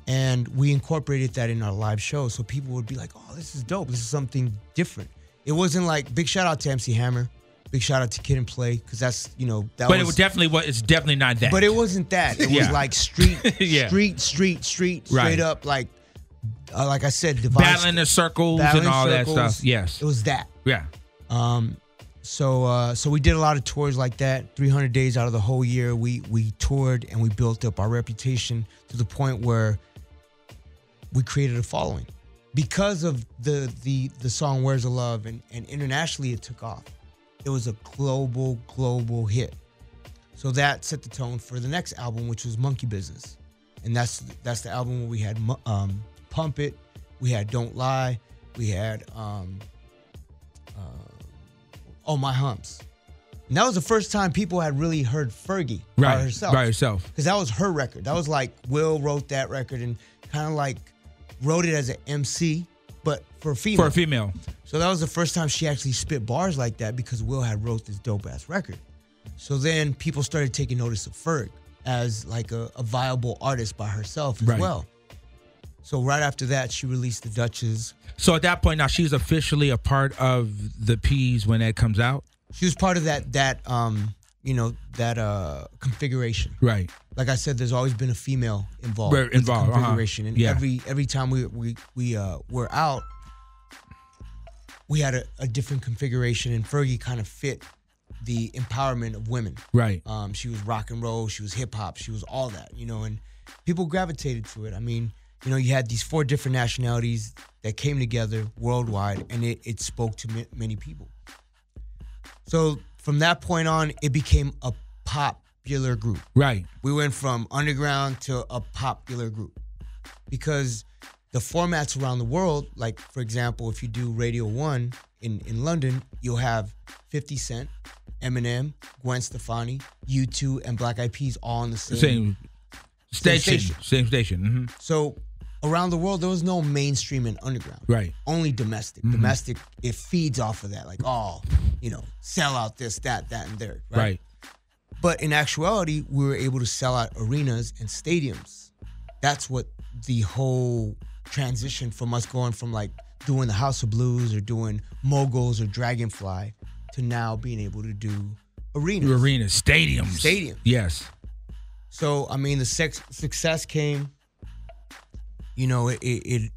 D: And we incorporated that in our live show. So people would be like, oh, this is dope. This is something different. It wasn't like big shout out to MC Hammer. Big shout out to Kid and Play. Cause that's, you know, that
B: But
D: was
B: it was definitely what it's definitely not that.
D: But it wasn't that. It was like street,
B: Yeah.
D: street, street, street,
B: Right.
D: straight up like uh, like I said, divine
B: battling in circles and
D: battling
B: all that stuff. Yes.
D: It was that.
B: Yeah.
D: Um, so uh, so we did a lot of tours like that. 300 days out of the whole year, we we toured and we built up our reputation to the point where we created a following because of the the the song "Where's the Love" and and internationally it took off. It was a global global hit. So that set the tone for the next album, which was Monkey Business, and that's that's the album where we had um, Pump It, we had Don't Lie, we had um, Oh My Humps. And that was the first time people had really heard Fergie
B: Right.
D: by herself.
B: By herself.
D: Because that was her record. That was like Will wrote that record and kind of like wrote it as an MC, but for a female.
B: For a female.
D: So that was the first time she actually spit bars like that because Will had wrote this dope ass record. So then people started taking notice of Ferg as like a, a viable artist by herself as
B: Right.
D: well. So right after that, she released the Dutchess.
B: So at that point now she's officially a part of the P's when that comes out.
D: She was part of that that um you know that uh configuration.
B: Right.
D: Like I said, there's always been a female involved. The
B: involved, uh-huh.
D: configuration, and
B: Yeah.
D: every every time we we we uh were out, we had a, a different configuration, and Fergie kind of fit the empowerment of women.
B: Right.
D: Um, she was rock and roll, she was hip hop, she was all that, you know, and people gravitated to it. I mean, you know, you had these four different nationalities that came together worldwide, and it, it spoke to ma- many people. So from that point on, it became a popular group.
B: Right.
D: We went from underground to a popular group because the formats around the world, like for example, if you do Radio One in in London, you'll have 50 Cent, Eminem, Gwen Stefani, U2, and Black Eyed Peas all on the same.
B: Same station.
D: station.
B: Same station. hmm
D: So around the world, there was no mainstream and underground.
B: Right.
D: Only domestic.
B: Mhm.
D: Domestic, it feeds off of that. Like, oh, you know, sell out this, that, that, and there.
B: Right.
D: But in actuality, we were able to sell out arenas and stadiums. That's what the whole transition from us going from like doing the House of Blues or doing Moguls or Dragonfly to now being able to do arenas.
B: Arenas, stadiums.
D: Stadiums.
B: Yes.
D: So I mean, the sex, success came. You know, it, it, it.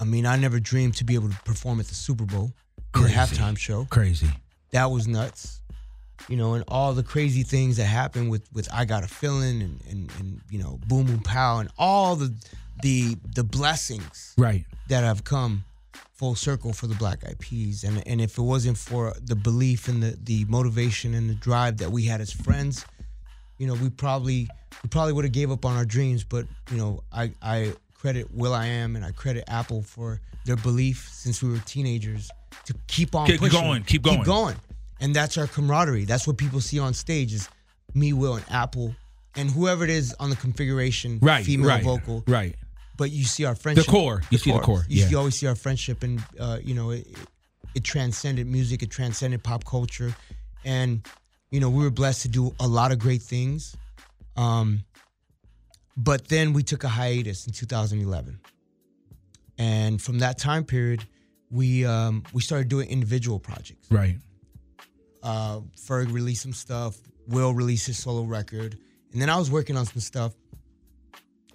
D: I mean, I never dreamed to be able to perform at the Super Bowl, the
B: Crazy.
D: halftime show.
B: Crazy.
D: That was nuts. You know, and all the crazy things that happened with with I Got a Feeling and and, and you know Boom Boom Pow and all the the the blessings
B: Right.
D: that have come full circle for the Black Eyed Peas. And and if it wasn't for the belief and the the motivation and the drive that we had as friends, you know, we probably we probably would have gave up on our dreams. But you know, I I credit will.i.am and I credit Apple for their belief since we were teenagers to keep on
B: Keep
D: pushing,
B: going, keep going.
D: keep going. And that's our camaraderie. That's what people see on stage is me, Will, and Apple, and whoever it is on the configuration,
B: Right.
D: female
B: right.
D: vocal,
B: Right.
D: but you see our friendship.
B: The core. You see the core,
D: You,
B: yeah.
D: you always see our friendship, and uh, you know it, it transcended music. It transcended pop culture, and you know we were blessed to do a lot of great things. Um, but then we took a hiatus in 2011, and from that time period, we um, we started doing individual projects.
B: Right.
D: Uh, Ferg released some stuff. Will released his solo record, and then I was working on some stuff,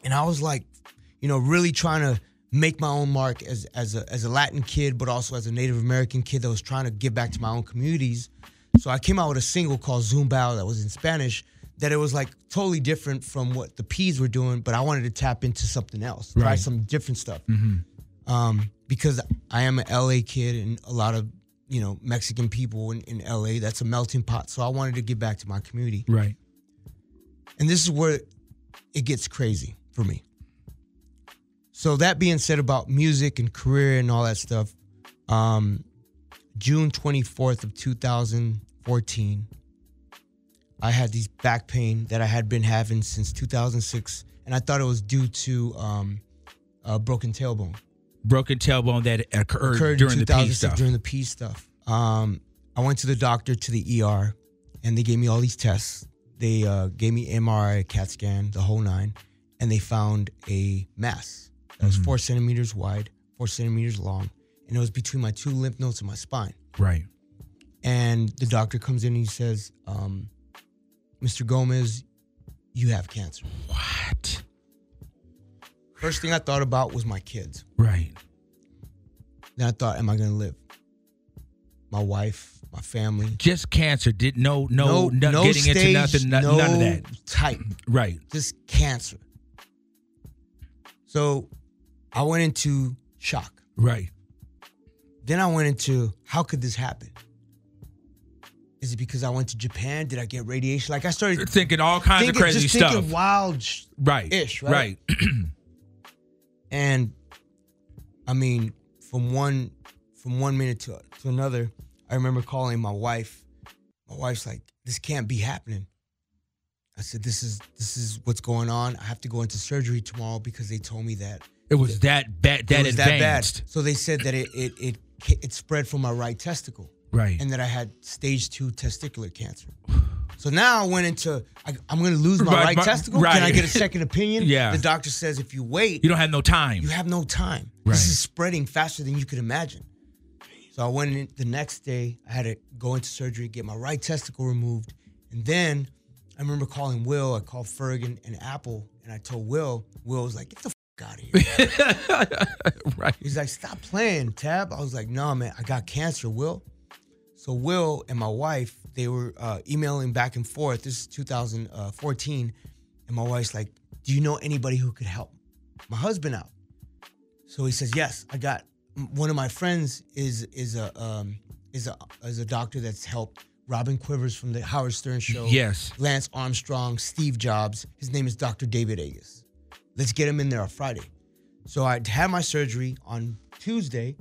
D: and I was like, you know, really trying to make my own mark as as a as a Latin kid, but also as a Native American kid that was trying to give back to my own communities. So I came out with a single called Zumbao that was in Spanish that it was like totally different from what the P's were doing, but I wanted to tap into something else, try some different stuff.
B: Mm-hmm.
D: Um, because I am an LA kid and a lot of you know Mexican people in, in LA. That's a melting pot. So I wanted to give back to my community.
B: Right.
D: And this is where it gets crazy for me. So that being said about music and career and all that stuff, um, June 24th of 2014, I had these back pain that I had been having since 2006, and I thought it was due to um, a broken tailbone.
B: Broken tailbone that occurred,
D: Occurred
B: during
D: in
B: the
D: 2006
B: P stuff.
D: during the P stuff. Um, I went to the doctor to the ER, and they gave me all these tests. They uh, gave me MRI, CAT scan, the whole nine, and they found a mass that was four centimeters wide, four centimeters long, and it was between my two lymph nodes and my spine.
B: right.
D: And the doctor comes in and he says, um, "Mr. Gomez, you have cancer."
B: What?
D: First thing I thought about was my kids.
B: Right.
D: Then I thought, "Am I going to live?" My wife, my family.
B: Just cancer. Did no no, no, getting into nothing. No,
D: no
B: none of that.
D: Type.
B: Right.
D: just cancer. So I went into shock.
B: Right.
D: Then I went into how could this happen? Is it because I went to Japan? Did I get radiation? Like I started
B: Thinking all kinds
D: thinking,
B: of crazy
D: just
B: stuff.
D: thinking wild
B: right.
D: ish, right?
B: Right.
D: And I mean, from one from one minute to, to another, I remember calling my wife. My wife's like, "This can't be happening." I said, "This is this is what's going on. I have to go into surgery tomorrow because they told me that
B: It was that bad. That
D: it was
B: advanced.
D: that bad." So they said that it it it it spread from my right testicle,
B: Right.
D: and that I had stage two testicular cancer. So now I went into I, I'm going to lose my
B: Right,
D: right,
B: my-
D: testicle.
B: right.
D: Can I get a second opinion?
B: Yeah.
D: The doctor says if you wait,
B: you don't have no time.
D: you have no time.
B: Right.
D: This is spreading faster than you could imagine. So I went in the next day. I had to go into surgery, get my right testicle removed, and then I remember calling Will. I called Ferg and Apple, and I told Will. Will was like, "Get the f- out of here."
B: right.
D: He's like, "Stop playing, Tab." I was like, "No, man, I got cancer, Will." So Will and my wife, they were uh, emailing back and forth. This is 2014, and my wife's like, "Do you know anybody who could help my husband out?" So he says, "Yes, I got one of my friends is is a um, is a is a doctor that's helped Robin Quivers from the Howard Stern show.
B: Yes.
D: Lance Armstrong, Steve Jobs. His name is Dr. David Agus. Let's get him in there on Friday." So I had my surgery on Tuesday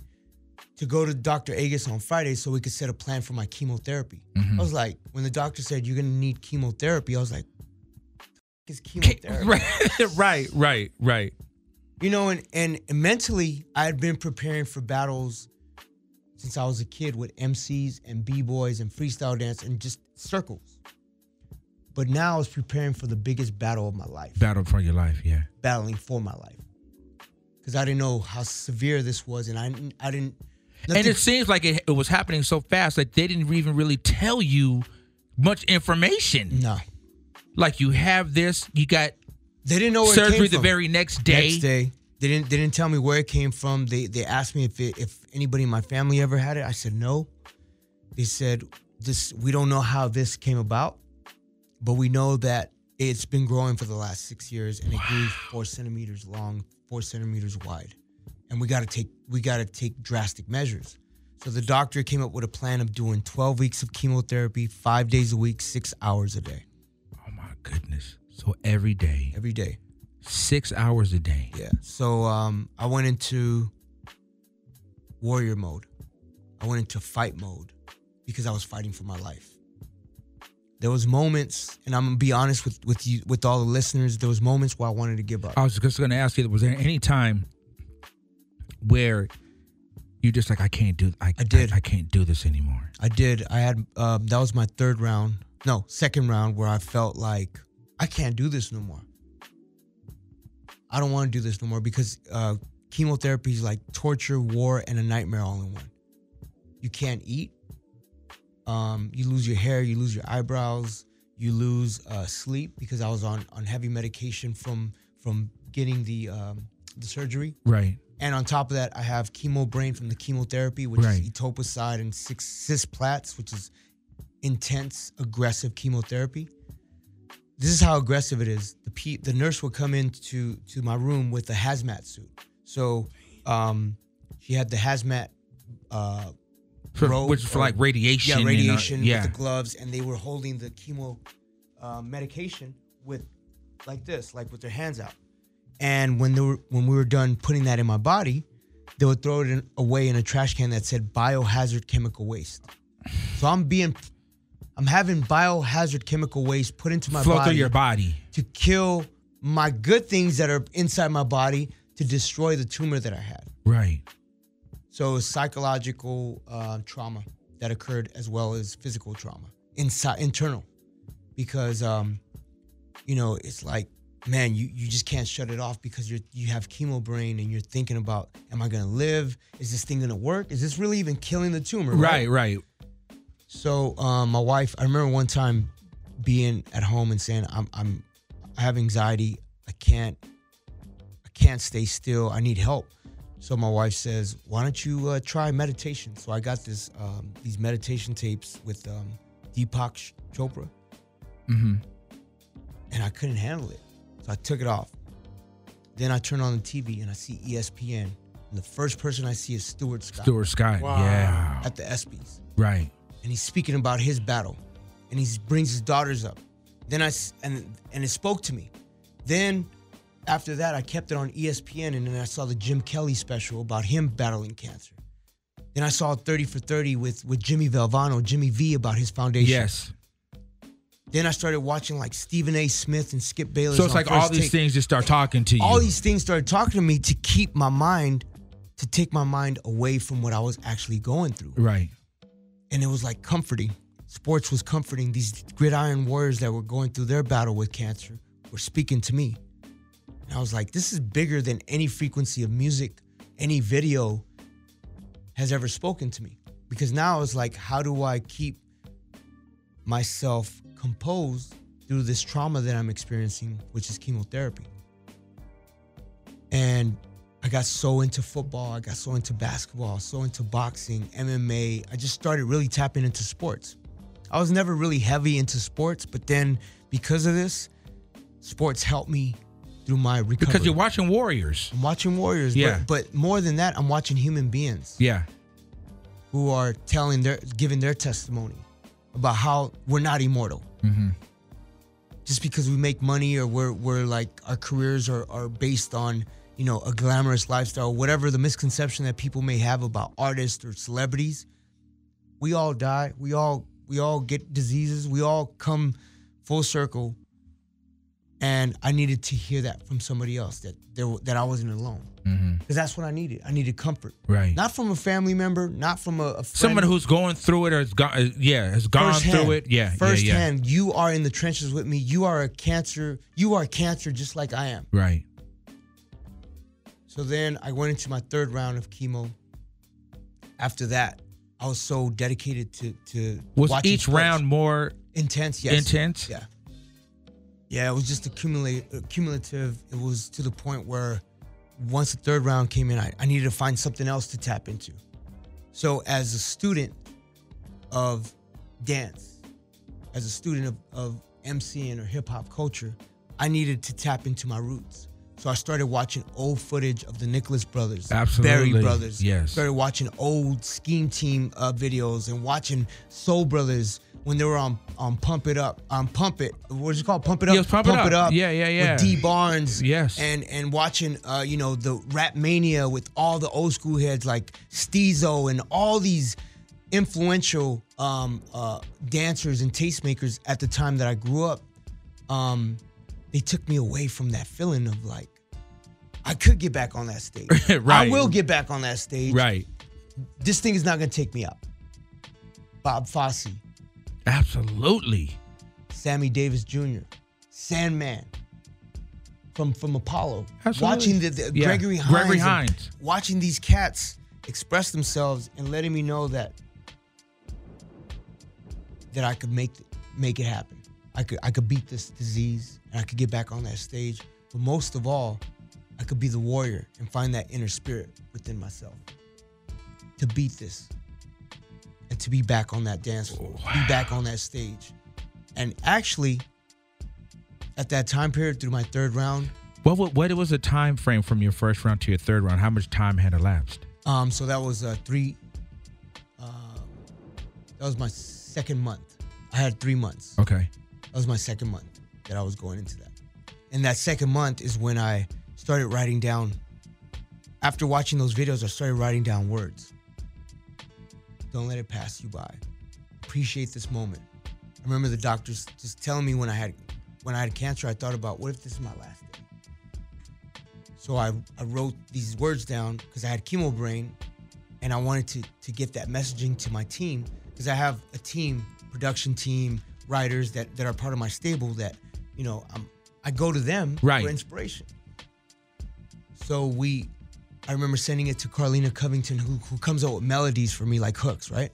D: to go to Dr. Agus on Friday so we could set a plan for my chemotherapy. Mm-hmm. I was like, when the doctor said you're gonna need chemotherapy, I was like, "The f- is chemotherapy?
B: Right. right. Right. Right.
D: You know, and, and mentally, I had been preparing for battles since I was a kid with MCs and B-boys and freestyle dance and just circles. But now I was preparing for the biggest battle of my life,
B: Battle for your life. Yeah.
D: battling for my life. Because I didn't know how severe this was, and I, I didn't.
B: And it seems like it, it was happening so fast that they didn't even really tell you much information.
D: no,
B: Like you have this, you got
D: they didn't know
B: surgery the very next day.
D: Next day, they didn't. They didn't tell me where it came from. They they asked me if it, if anybody in my family ever had it. I said no. They said this. We don't know how this came about, but we know that it's been growing for the last six years, and it grew four centimeters long, four centimeters wide, and we got to take we got to take drastic measures. So the doctor came up with a plan of doing 12 weeks of chemotherapy, five days a week, six hours a day,
B: Oh my goodness. So every day,
D: every day.
B: six hours a day.
D: Yeah. So um, I went into warrior mode. I went into fight mode because I was fighting for my life. There was moments, and I'm gonna be honest with with you, with all the listeners. There was moments where I wanted to give up.
B: I was just to ask you, was there any time where you just like, I can't do, I,
D: I did.
B: I, can't do this anymore.
D: I did. I had um, that was my third round. No, second round where I felt like I can't do this no more. I don't want to do this no more because uh, chemotherapy is like torture, war, and a nightmare all in one. You can't eat. Um, you lose your hair. You lose your eyebrows. You lose uh, sleep because I was on on heavy medication from from getting the um, the surgery.
B: Right.
D: And on top of that, I have chemo brain from the chemotherapy, which
B: Right.
D: is etoposide and six cisplats, which is intense, aggressive chemotherapy. this is how aggressive it is. The the nurse would come into to my room with a hazmat suit. So um, she had the hazmat uh,
B: For-
D: robe
B: which is for
D: or-
B: like radiation.
D: Yeah,
B: and, uh,
D: radiation
B: yeah.
D: with the gloves, and they were holding the chemo uh, medication with like this, like with their hands out. And when they were when we were done putting that in my body, they would throw it in, away in a trash can that said biohazard chemical waste. So I'm being, I'm having biohazard chemical waste put into my
B: Flow
D: body
B: through your body.
D: to kill my good things that are inside my body to destroy the tumor that I had.
B: Right.
D: So psychological uh, trauma that occurred as well as physical trauma inside internal, because um, you know it's like man, you you just can't shut it off because you're you have chemo brain and you're thinking about, am I gonna live? Is this thing gonna work? Is this really even killing the tumor?
B: Right, right.
D: So um, my wife, I remember one time being at home and saying, I'm I'm I have anxiety. I can't I can't stay still. I need help. So my wife says, "Why don't you uh, try meditation?" So I got this um, these meditation tapes with um, Deepak Chopra,
B: Mm-hmm.
D: and I couldn't handle it. So I took it off. Then I turn on the TV and I see ESPN, and the first person I see is Stuart Scott
B: Stuart Scott. Yeah.
D: at the ESPYS.
B: Right.
D: and he's speaking about his battle, and he brings his daughters up. Then I, and and it spoke to me. Then after that, I kept it on ESPN, and then I saw the Jim Kelly special about him battling cancer. Then I saw 30 for 30 with with Jimmy Valvano, Jimmy V about his foundation.
B: Yes.
D: Then I started watching like Stephen A. Smith and Skip Bayless.
B: So it's like all these
D: Take.
B: things just start talking to you.
D: All these things started talking to me to keep my mind, to take my mind away from what I was actually going through
B: Right.
D: and it was like comforting. Sports was comforting. These gridiron warriors that were going through their battle with cancer were speaking to me. And I was like, this is bigger than any frequency of music, any video has ever spoken to me. Because now it's like, how do I keep myself composed through this trauma that I'm experiencing, which is chemotherapy? And I got so into football, I got so into basketball, so into boxing, MMA. I just started really tapping into sports. I was never really heavy into sports, but then because of this, sports helped me through my recovery.
B: Because you're watching Warriors.
D: I'm watching Warriors,
B: Yeah.
D: but, but more than that, I'm watching human beings
B: Yeah.
D: who are telling their giving their testimony about how we're not immortal.
B: Mm-hmm.
D: Just because we make money or we're we're like our careers are, are based on, you know, a glamorous lifestyle, whatever the misconception that people may have about artists or celebrities, we all die. We all we all get diseases. We all come full circle. And I needed to hear that from somebody else that there that I wasn't alone.
B: Mm-hmm.
D: Because that's what I needed. I needed comfort.
B: Right.
D: Not from a family member, not from a, a friend.
B: Someone who's going through it or has gone, uh, yeah, has gone
D: Firsthand.
B: through it. Yeah, yeah, yeah.
D: You are in the trenches with me. You are a cancer. You are cancer just like I am.
B: Right.
D: So then I went into my third round of chemo. After that, I was so dedicated to to
B: Was each
D: sports.
B: round more
D: intense? Yes.
B: intense?
D: Yeah. Yeah, it was just accumulate, accumulative. It was to the point where once the third round came in, I, I needed to find something else to tap into. So, as a student of dance, as a student of, of MCing or hip hop culture, I needed to tap into my roots. So I started watching old footage of the Nicholas brothers,
B: Absolutely.
D: Berry brothers.
B: Yes.
D: Started watching old Scheme Team uh, videos and watching Soul Brothers when they were on on Pump It Up, on Pump It. What's it called? Pump It Up.
B: Yes, Pump It Up. Yeah, yeah, yeah.
D: With Dee Barnes.
B: Yes.
D: And and watching, uh, you know, the Rap Mania with all the old school heads like Steezo and all these influential um, uh, dancers and tastemakers at the time that I grew up. Um, they took me away from that feeling of like, I could get back on that stage.
B: right.
D: I will get back on that stage.
B: Right.
D: This thing is not going to take me out. Bob Fosse,
B: Absolutely.
D: Sammy Davis Jr., Sandman from from Apollo.
B: Absolutely.
D: Watching the, the
B: Yeah.
D: Gregory Hines.
B: Gregory Hines.
D: Watching these cats express themselves and letting me know that that I could make make it happen. I could I could beat this disease and I could get back on that stage. But most of all, I could be the warrior and find that inner spirit within myself to beat this and to be back on that dance floor, be back on that stage. And actually, at that time period through my third round.
B: What, what what was the time frame from your first round to your third round? How much time had elapsed?
D: Um, so that was uh, three. Um, that was my second month. I had three months.
B: Okay.
D: That was my second month that I was going into that. And that second month is when I started writing down. After watching those videos, I started writing down words. Don't let it pass you by. Appreciate this moment. I remember the doctors just telling me when I had when I had cancer, I thought about what if this is my last day. So I, I wrote these words down because I had chemo brain and I wanted to to get that messaging to my team because I have a team, production team, writers that, that are part of my stable that, you know, I'm, I go to them
B: Right.
D: for inspiration. So we, I remember sending it to Carlina Covington, who, who comes up with melodies for me like hooks, right?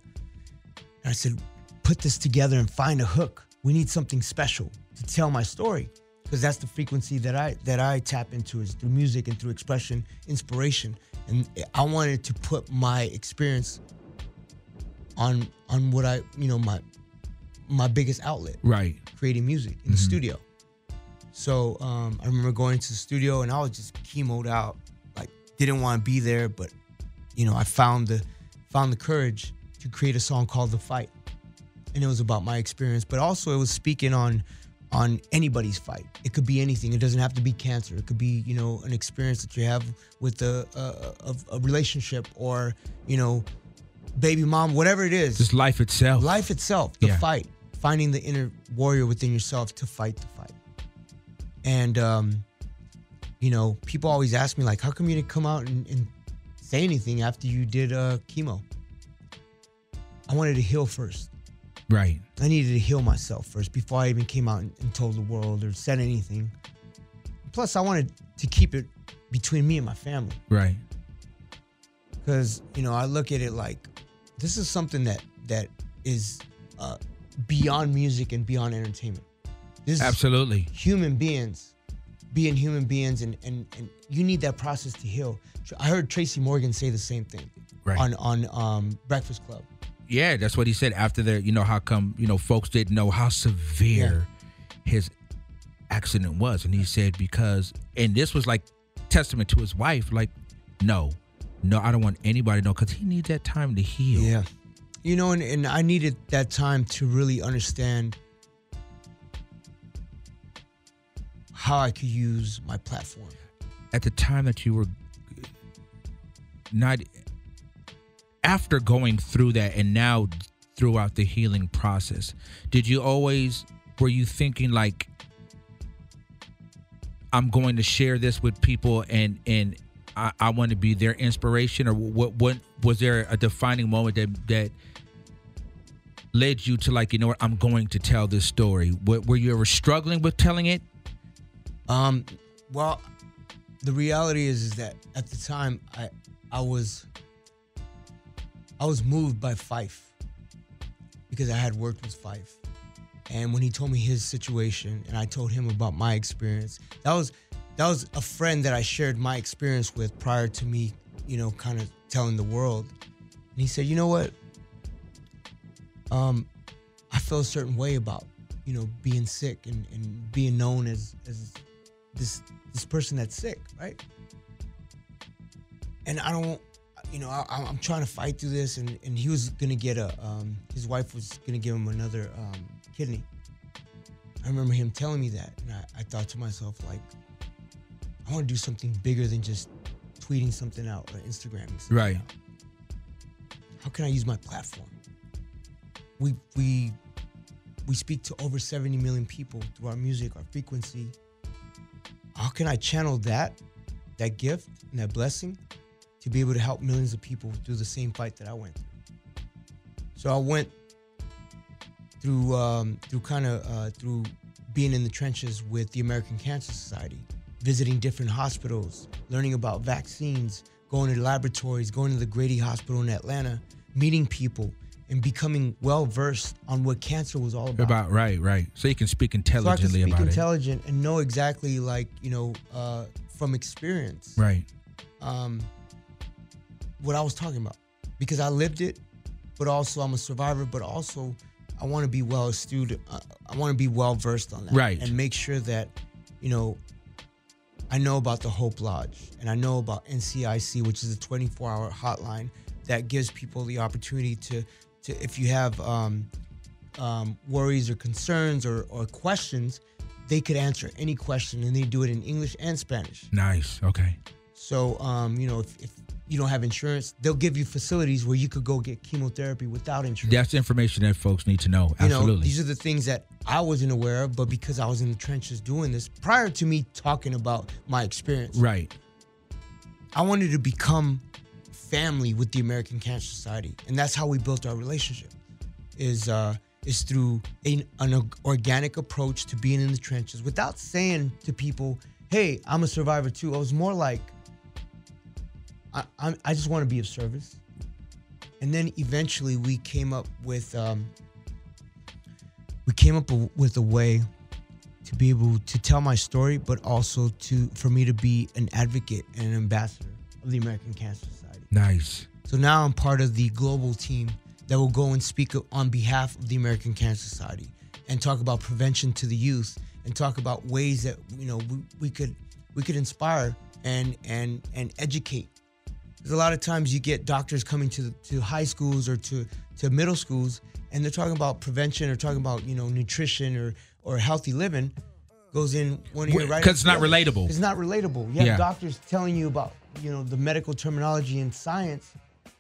D: And I said, put this together and find a hook. We need something special to tell my story because that's the frequency that I that I tap into is through music and through expression, inspiration, and I wanted to put my experience on on what I you know my my biggest outlet,
B: Right.
D: creating music in the studio. So um, I remember going to the studio and I was just chemoed out, didn't want to be there, but you know I found the found the courage to create a song called "The Fight," and it was about my experience, but also it was speaking on on anybody's fight. It could be anything. It doesn't have to be cancer. It could be you know an experience that you have with a a, a, a relationship or you know baby mom, whatever it is.
B: Just life itself.
D: Life itself, the
B: Yeah.
D: fight, finding the inner warrior within yourself to fight the fight. And um, you know, people always ask me like, how come you didn't come out and, and say anything after you did uh, chemo? I wanted to heal first.
B: Right.
D: I needed to heal myself first before I even came out and, and told the world or said anything. Plus, I wanted to keep it between me and my family
B: Right.
D: because you know I look at it like this is something that that is uh, beyond music and beyond entertainment. This
B: Absolutely.
D: human beings being human beings, and and and you need that process to heal. I heard Tracy Morgan say the same thing
B: Right.
D: on on um, Breakfast Club.
B: Yeah, that's what he said after the, you know, how come, you know, folks didn't know how severe his accident was. And he said, because, and this was like testament to his wife, like, no, no, I don't want anybody to know because he needs that time to heal.
D: Yeah. You know, and, and I needed that time to really understand how I could use my platform.
B: At the time that you were not, after going through that and now throughout the healing process, did you always, were you thinking like, I'm going to share this with people and and I, I want to be their inspiration? Or what what was there a defining moment that that led you to like you know what I'm going to tell this story? What, were you ever struggling with telling it
D: Um, well, the reality is, is that at the time I, I was, I was moved by Phife because I had worked with Phife, and when he told me his situation, and I told him about my experience, that was, that was a friend that I shared my experience with prior to me, you know, kind of telling the world, and he said, you know what, um, I feel a certain way about, you know, being sick and, and being known as as this this person that's sick, right? And I don't, you know, I, I'm trying to fight through this, and, and he was gonna get a, um, his wife was gonna give him another um, kidney. I remember him telling me that, and I, I thought to myself like, I want to do something bigger than just tweeting something out or Instagramming. Something
B: right
D: out. How can I use my platform? We we we speak to over 70 million people through our music, our frequency. How can I channel that, that gift and that blessing to be able to help millions of people through the same fight that I went through? So I went through um, through kind of uh, through being in the trenches with the American Cancer Society, visiting different hospitals, learning about vaccines, going to laboratories, going to the Grady Hospital in Atlanta, meeting people, and becoming well versed on what cancer was all about.
B: about right right so you can speak intelligently
D: so I can speak
B: about
D: intelligent and know exactly, like you know, uh, from experience,
B: right
D: um, what I was talking about because I lived it, but also I'm a survivor, but also I want to be well astute. Uh, I want to be well versed on that,
B: Right.
D: And make sure that you know I know about the Hope Lodge and I know about NCIC, which is a 24-hour hotline that gives people the opportunity to, to if you have um, um, worries or concerns or, or questions, they could answer any question, and they do it in English and Spanish.
B: Nice. Okay.
D: So, um, you know, if, if you don't have insurance, they'll give you facilities where you could go get chemotherapy without insurance.
B: That's information that folks need to know.
D: You know,
B: Absolutely.
D: these are the things that I wasn't aware of, but because I was in the trenches doing this prior to me talking about my experience,
B: right.
D: I wanted to become family with the American Cancer Society, and that's how we built our relationship. Is uh, is through a, an organic approach to being in the trenches without saying to people, "Hey, I'm a survivor too." I was more like, I, I, I just want to be of service. And then eventually we came up with um, we came up with a way to be able to tell my story, but also to for me to be an advocate and an ambassador of the American Cancer Society.
B: Nice.
D: So now I'm part of the global team that will go and speak on behalf of the American Cancer Society and talk about prevention to the youth and talk about ways that you know we, we could we could inspire and and and educate. Because a lot of times you get doctors coming to to high schools or to to middle schools and they're talking about prevention or talking about you know nutrition or or healthy living goes in one ear right
B: because it's not relatable.
D: It's not relatable. You have
B: Yeah.
D: doctors telling you about you know the medical terminology and science.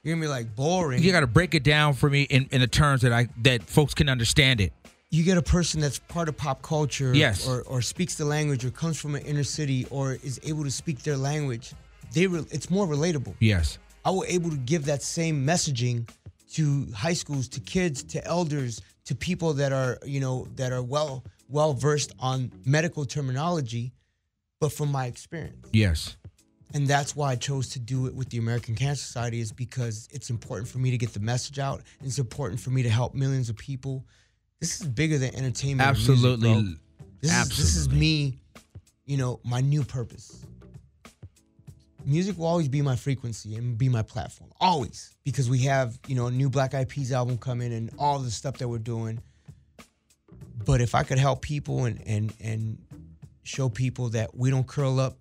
D: You're gonna be like boring.
B: You got to break it down for me in, in the terms that I that folks can understand it.
D: you get a person that's part of pop culture
B: Yes.
D: or, or speaks the language or comes from an inner city or is able to speak their language they re- it's more relatable
B: Yes.
D: i was able to give that same messaging to high schools to kids to elders to people that are you know that are well well versed on medical terminology but from my experience
B: Yes.
D: And that's why I chose to do it with the American Cancer Society is because it's important for me to get the message out. It's important for me to help millions of people. This is bigger than entertainment. or music,
B: Absolutely.
D: This is this is me, you know, my new purpose. Music will always be my frequency and be my platform. Always. Because we have, you know, a new Black Eyed Peas album coming and all the stuff that we're doing. But if I could help people and and and show people that we don't curl up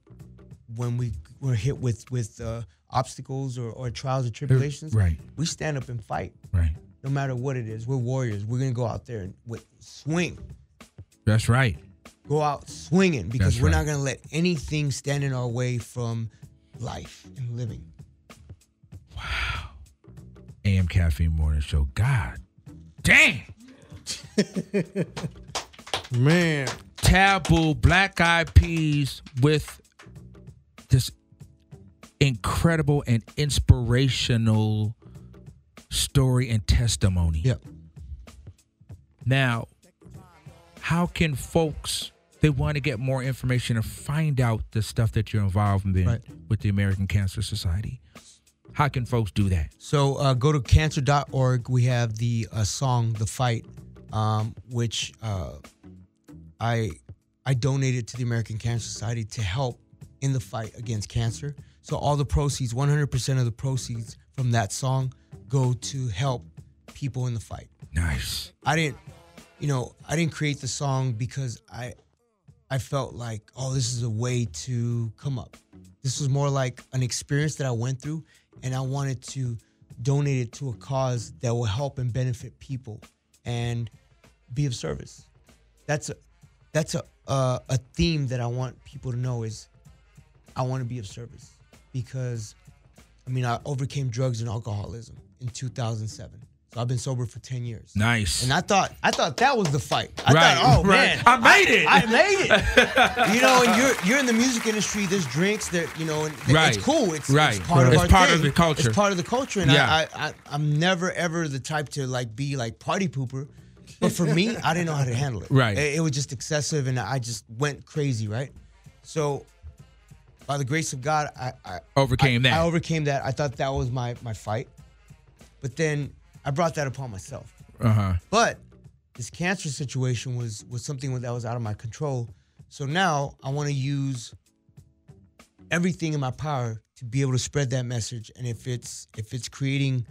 D: when we we're hit with with uh, obstacles or, or trials or tribulations,
B: right.
D: We stand up and fight,
B: Right.
D: no matter what it is. We're warriors. We're gonna go out there and with swing,
B: That's right.
D: go out swinging because
B: That's
D: we're
B: right.
D: not gonna let anything stand in our way from life and living. Wow.
B: AM Caffeine Morning Show. God damn.
C: Man.
B: Taboo, Black Eyed Peas with this incredible and inspirational story and testimony.
D: Yep.
B: Now, how can folks they want to get more information and find out the stuff that you're involved in
D: Right.
B: with the American Cancer Society? How can folks do that?
D: So uh, go to cancer.org. We have the uh, song "The Fight," um, which uh, I I donated to the American Cancer Society to help in the fight against cancer. So all the proceeds, 100% of the proceeds from that song, go to help people in the fight.
B: Nice.
D: I didn't, you know, I didn't create the song because I I felt like, oh, this is a way to come up. This was more like an experience that I went through, and I wanted to donate it to a cause that will help and benefit people and be of service. That's a that's a a, a theme that I want people to know is I want to be of service because I mean I overcame drugs and alcoholism in 2007. So I've been sober for 10 years.
B: Nice.
D: And I thought I thought that was the fight. I
B: Right,
D: thought, oh
B: right.
D: man,
B: I made it.
D: I, made it. you know, and you're you're in the music industry. There's drinks that you know, and
B: Right.
D: it's cool. It's,
B: Right.
D: it's part
B: It's
D: of our
B: part of the culture.
D: It's part of the culture, and
B: Yeah.
D: I, I, I I'm never ever the type to like be like party pooper. But for me, I didn't know how to handle it.
B: Right.
D: It, it was just excessive, and I just went crazy. Right. So, by the grace of God, I, I
B: Overcame
D: I-
B: that.
D: I overcame that. I thought that was my my fight, but then I brought that upon myself.
B: Uh huh.
D: But this cancer situation was was something that was out of my control. So now I want to use everything in my power to be able to spread that message. And if it's if it's creating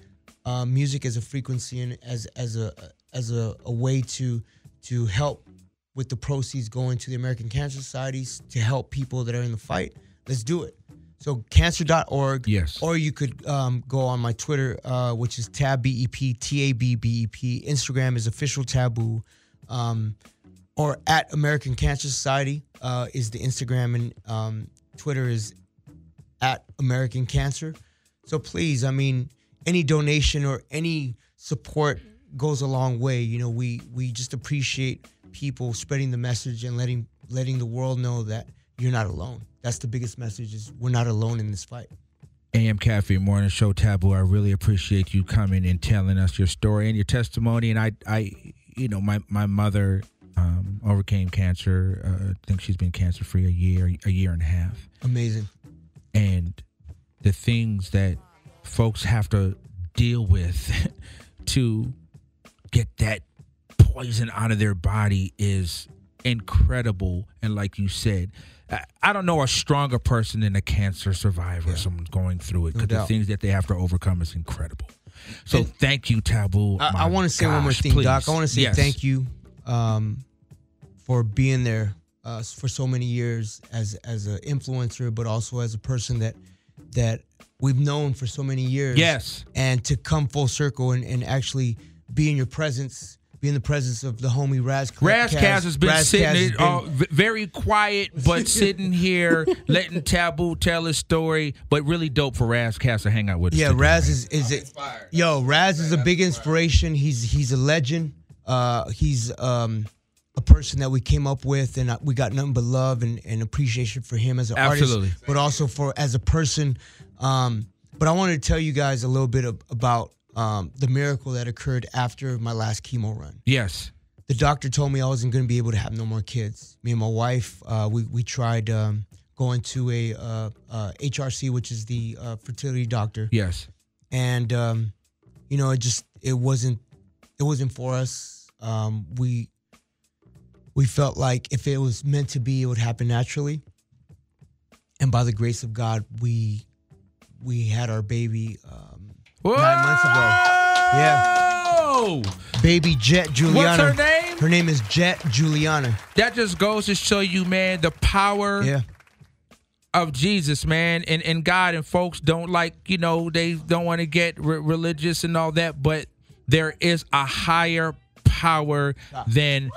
D: uh, music as a frequency and as as a as a, a way to to help with the proceeds going to the American Cancer Societies to help people that are in the fight. Let's do it. So cancer.org.
B: Yes.
D: Or you could um, go on my Twitter, uh, which is tab BEP, T A B B E P. Instagram is official taboo. Um, or at American Cancer Society uh, is the Instagram and um, Twitter is at American Cancer. So please, I mean, any donation or any support goes a long way. You know, we we just appreciate people spreading the message and letting letting the world know that you're not alone. That's the biggest message is we're not alone in this fight.
B: AM Cafe Morning Show Taboo. I really appreciate you coming and telling us your story and your testimony. And I, I, you know, my my mother um, overcame cancer. Uh, I think she's been cancer free a year, a year and a half.
D: Amazing.
B: And the things that folks have to deal with to get that poison out of their body is incredible. And like you said, I- don't know a stronger person than a cancer survivor, someone going through it,
D: No
B: because the things that they have to overcome is incredible. So
D: And-
B: thank you, Taboo.
D: I, I want to say one more thing, Doc. I want to say
B: Yes.
D: thank you um, for being there uh, for so many years as as an influencer, but also as a person that that we've known for so many years.
B: Yes.
D: and to come full circle and, and actually be in your presence, be in the presence of the homie Ras.
B: Razkaz has been
D: Ras Kass
B: sitting
D: has
B: it, uh, very quiet, but sitting here letting Taboo tell his story. But really dope for Ras Kass to hang out with.
D: Yeah,
B: today,
D: Ras
B: man.
D: is is it? Yo, Ras is a big inspiration. He's he's a legend. Uh, he's um a person that we came up with, and uh, we got nothing but love and, and appreciation for him as an
B: Absolutely.
D: artist, but also for as a person. Um, but I wanted to tell you guys a little bit of, about um, the miracle that occurred after my last chemo run.
B: Yes.
D: The doctor told me I wasn't going to be able to have no more kids. Me and my wife, uh, we we tried um, going to a uh, uh, HRC, which is the uh, fertility doctor
B: Yes.
D: and um, you know, it just it wasn't it wasn't for us. Um, we we felt like if it was meant to be, it would happen naturally. And by the grace of God, we we had our baby um, nine months ago.
B: Yeah.
D: Baby Jet Juliana.
B: What's her name?
D: Her name is Jet Juliana.
B: That just goes to show you, man, the power
D: Yeah.
B: of Jesus, man, and, and God. And folks don't like, you know, they don't want to get re- religious and all that, but there is a higher power than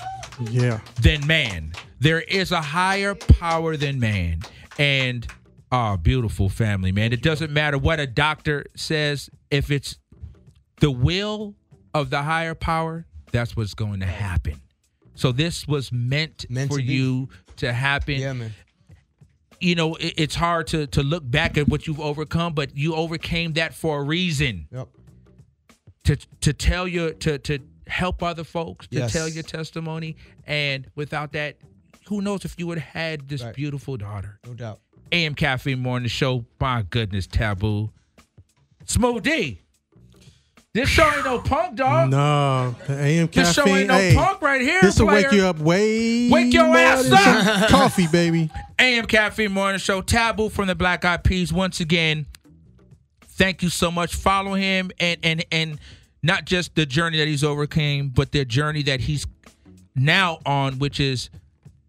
C: Yeah.
B: than man. There is a higher power than man. And oh, beautiful family, man. It doesn't matter what a doctor says, if it's the will of the higher power, that's what's going to happen. So this was meant,
D: Meant
B: for
D: to
B: you to happen.
D: Yeah, man.
B: You know, it, it's hard to to look back at what you've overcome, but you overcame that for a reason
D: Yep.
B: to to tell your to to help other folks to
D: Yes.
B: tell your testimony and without that who knows if you would have had this
D: Right.
B: beautiful daughter
D: No doubt.
B: Am Caffeine morning show my goodness taboo smooth d this show ain't no punk dog
C: No, the AM
B: this show ain't no
C: hey,
B: punk right here
C: this will wake you up way.
B: Wake your ass up.
C: Coffee, baby.
B: AM Caffeine Morning Show. Taboo from the Black Eyed Peas. Once again, thank you so much. Follow him and and and not just the journey that he's overcame, but the journey that he's now on, which is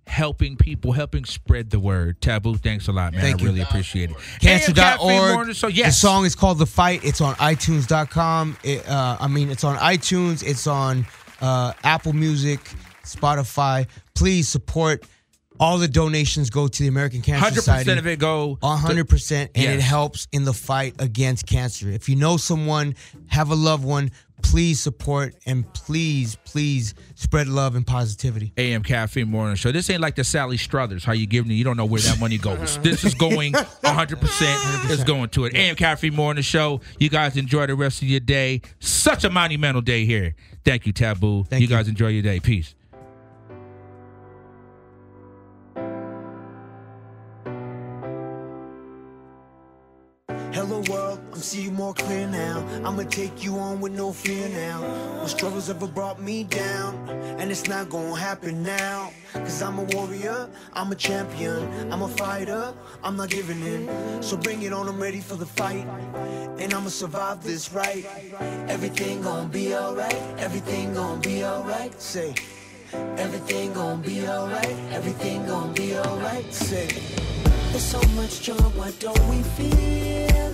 B: helping people, helping spread the word. Taboo, thanks a lot, man.
D: Thank
B: I
D: you.
B: really appreciate it.
D: Cancer.org.
B: Morning Show.
D: The song is called The Fight. It's on iTunes.com. It, uh, I mean, it's on iTunes. It's on uh, Apple Music, Spotify. Please support. All the donations go to the American Cancer
B: 100%
D: Society.
B: of it go. to-
D: 100%. And it helps in the fight against cancer. If you know someone, have a loved one, please support and please, please spread love and positivity.
B: AM Caffeine Morning Show. This ain't like the Sally Struthers, how you giving it, you don't know where that money goes. this is going 100%, is going to it. AM Caffeine Morning Show. You guys enjoy the rest of your day. Such a monumental day here. Thank you, Taboo.
D: Thank
B: you
D: you.
B: guys enjoy your day. Peace.
E: Hello see you more clear now. I'ma take you on with no fear now. When struggles ever brought me down, and it's not gonna happen now. Cause I'm a warrior, I'm a champion, I'm a fighter, I'm not giving in. So bring it on, I'm ready for the fight. And I'ma survive this right. Everything gonna be alright, everything gonna be alright. Say, everything gonna be alright, everything gonna be alright. Say, there's so much joy, why don't we feel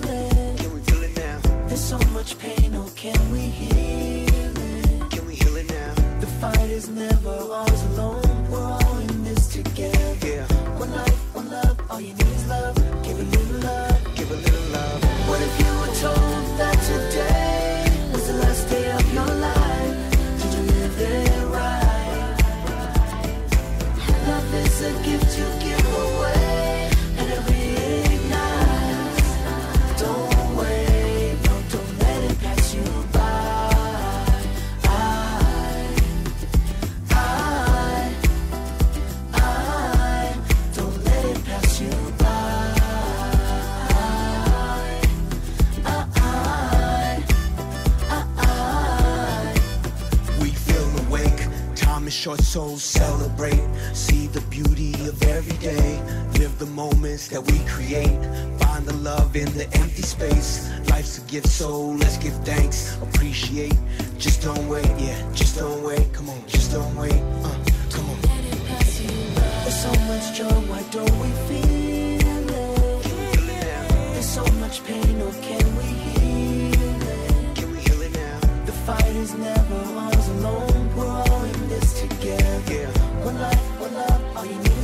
E: There's so much pain, oh, can we heal it? Can we heal it now? The fight is never ours alone, short, souls celebrate. See the beauty of every day. Live the moments that we create. Find the love in the empty space. Life's a gift, so let's give thanks. Appreciate. Just don't wait, yeah. Just don't wait. Come on, just don't wait. Uh, come on. There's so much joy, why don't we feel it?
D: Feel it
E: There's so much pain, oh can we heal it?
D: Can we heal it now?
E: The fight is never ours alone
D: yeah.
E: One love, one love, all you need